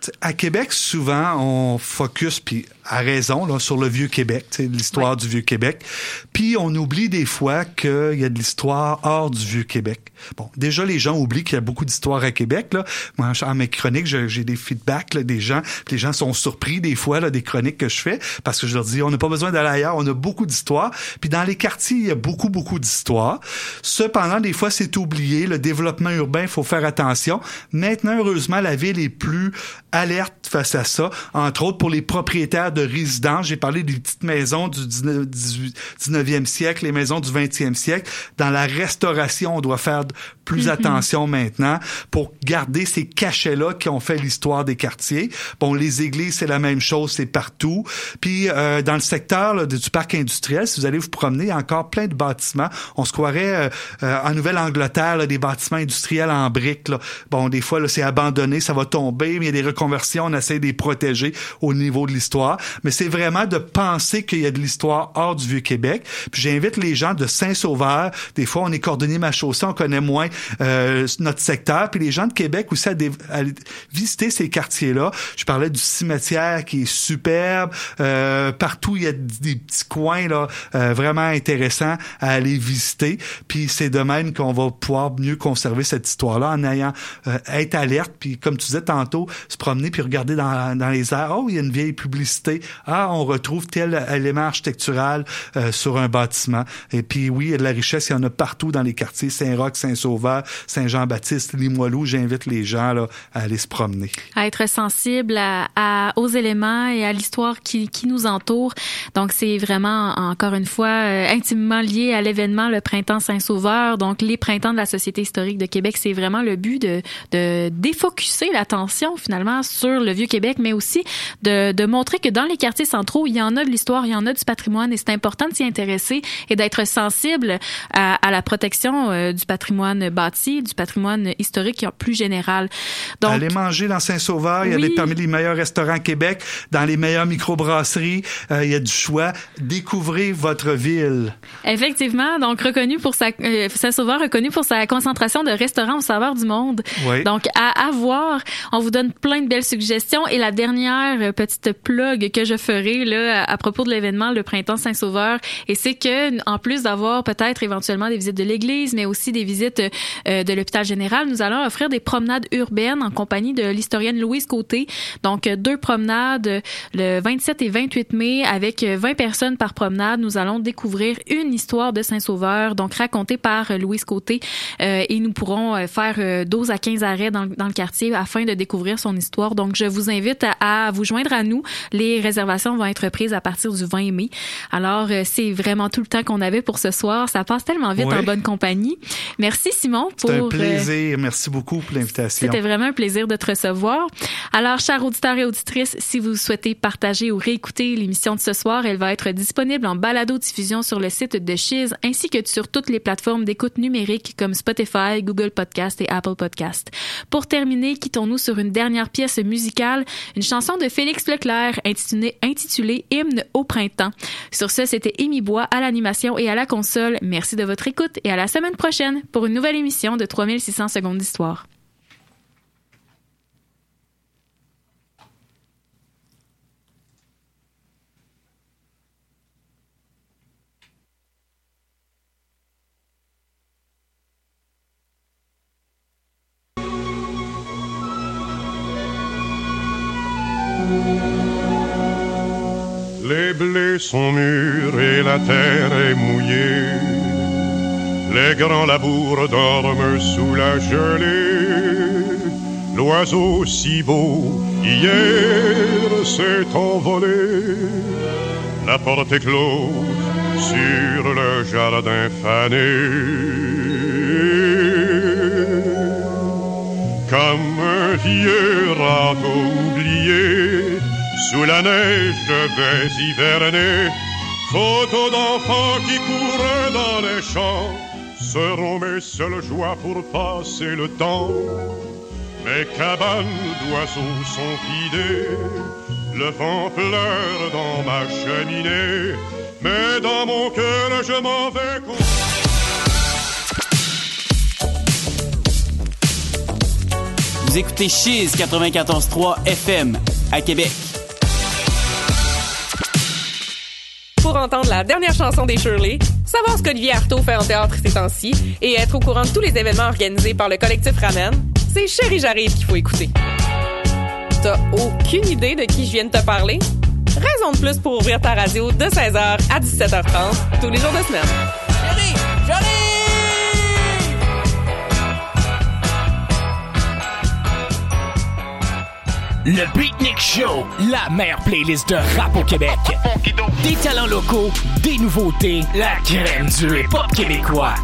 t- à Québec, souvent, on focus, puis à raison, là, sur le Vieux-Québec, tu sais, l'histoire du Vieux-Québec. Puis on oublie des fois qu'il y a de l'histoire hors du Vieux-Québec. Bon, déjà, les gens oublient qu'il y a beaucoup d'histoires à Québec. Là. Moi, en mes chroniques, j'ai des feedbacks là, des gens. les gens sont surpris des fois là, des chroniques que je fais parce que je leur dis, on n'a pas besoin d'aller ailleurs, on a beaucoup d'histoires. Puis dans les quartiers, il y a beaucoup, beaucoup d'histoires. Cependant, des fois, c'est oublié. Le développement urbain, il faut faire attention. Maintenant, heureusement, la ville est plus alerte face à ça. Entre autres, pour les propriétaires de résidences, j'ai parlé des petites maisons du 19, 18 19e siècle, les maisons du 20e siècle. Dans la restauration, on doit faire plus Mhm. attention maintenant pour garder ces cachets-là qui ont fait l'histoire des quartiers. Bon, les églises, c'est la même chose, c'est partout. Puis, euh, dans le secteur là, du parc industriel, si vous allez vous promener, il y a encore plein de bâtiments. On se croirait euh, euh, en Nouvelle-Angleterre, des bâtiments industriels en briques. Là. Bon, des fois, c'est abandonné, ça va tomber, mais il y a des reconversions, on essaie de les protéger au niveau de l'histoire. Mais c'est vraiment de penser qu'il y a de l'histoire hors du Vieux-Québec. Puis j'invite les gens de Saint-Sauveur. Des fois, on est cordonnier ma chaussée, on connaît moins euh, notre secteur. Puis les gens de Québec aussi à, aller visiter ces quartiers-là. Je parlais du cimetière qui est superbe. Euh, partout, il y a des petits coins là euh, vraiment intéressants à aller visiter. Puis c'est de même qu'on va pouvoir mieux conserver cette histoire-là en ayant euh, être alerte. Puis comme tu disais tantôt, se promener puis regarder dans, dans les airs. Oh, il y a une vieille publicité. Ah, on retrouve tel élément architectural euh, sur un bâtiment. Et puis oui, il y a de la richesse, il y en a partout dans les quartiers. Saint-Roch, Saint-Sauveur, Saint-Jean-Baptiste, Limoilou. J'invite les gens là, à aller se promener. à être sensible à, à- aux éléments et à l'histoire qui, qui nous entoure. Donc, c'est vraiment, encore une fois, euh, intimement lié à l'événement le Printemps Saint-Sauveur. Donc, les printemps de la Société historique de Québec, c'est vraiment le but de, de défocuser l'attention, finalement, sur le Vieux-Québec, mais aussi de, de montrer que dans dans les quartiers centraux, il y en a de l'histoire, il y en a du patrimoine et c'est important de s'y intéresser et d'être sensible à, à la protection euh, du patrimoine bâti, du patrimoine historique en plus général. Donc, Allez manger dans Saint-Sauveur, il y a des, parmi les meilleurs restaurants Québec, dans les meilleures microbrasseries, euh, il y a du choix. Découvrez votre ville. Effectivement, donc reconnu pour sa euh, Saint-Sauveur reconnu pour sa concentration de restaurants au saveur du monde. Oui. Donc à, à voir, on vous donne plein de belles suggestions et la dernière petite plug que je ferai là à, propos de l'événement le printemps Saint-Sauveur et c'est que en plus d'avoir peut-être éventuellement des visites de l'église mais aussi des visites euh, de l'hôpital général, nous allons offrir des promenades urbaines en compagnie de l'historienne Louise Côté. Donc euh, deux promenades euh, le 27 et 28 mai avec euh, 20 personnes par promenade. Nous allons découvrir une histoire de Saint-Sauveur, donc racontée par euh, Louise Côté, euh, et nous pourrons euh, faire euh, 12 à 15 arrêts dans, dans le quartier afin de découvrir son histoire. Donc, je vous invite à, à vous joindre à nous. Les réservations vont être prises à partir du 20 mai. Alors, euh, c'est vraiment tout le temps qu'on avait pour ce soir. Ça passe tellement vite en bonne compagnie. Merci Simon pour un euh, plaisir. Merci beaucoup pour l'invitation. c'était vraiment un plaisir de te recevoir. Alors, chers auditeurs et auditrices, si vous souhaitez partager ou réécouter l'émission de ce soir, elle va être disponible en balado-diffusion sur le site de Chiz ainsi que sur toutes les plateformes d'écoute numérique comme Spotify, Google Podcast et Apple Podcast. Pour terminer, quittons-nous sur une dernière pièce musicale, une chanson de Félix Leclerc intitulée, intitulée Hymne au printemps. Sur ce, c'était Amy Bois à l'animation et à la console. Merci de votre écoute et à la semaine prochaine pour une nouvelle émission de 3600 secondes d'histoire. Blés sont mûrs et la terre est mouillée. Les grands labours dorment sous la gelée. L'oiseau si beau hier s'est envolé. La porte est close sur le jardin fané. Comme un vieux radeau oublié, sous la neige je vais hiverner. Photos d'enfants qui courent dans les champs seront mes seules joies pour passer le temps. Mes cabanes d'oiseaux sont vidées, le vent pleure dans ma cheminée, mais dans mon cœur je m'en vais. Vous écoutez Chiz 94.3 FM à Québec. Pour entendre la dernière chanson des Shirley, savoir ce qu'Olivier Artaud fait en théâtre ces temps-ci et être au courant de tous les événements organisés par le collectif Ramen, c'est Chérie J'arrive qu'il faut écouter. T'as aucune idée de qui je viens de te parler? Raison de plus pour ouvrir ta radio de 16h à 17h30 tous les jours de semaine. Chérie, j'arrive! Le Beatnik Show, la meilleure playlist de rap au Québec. Des talents locaux, des nouveautés, la crème du hip-hop québécois.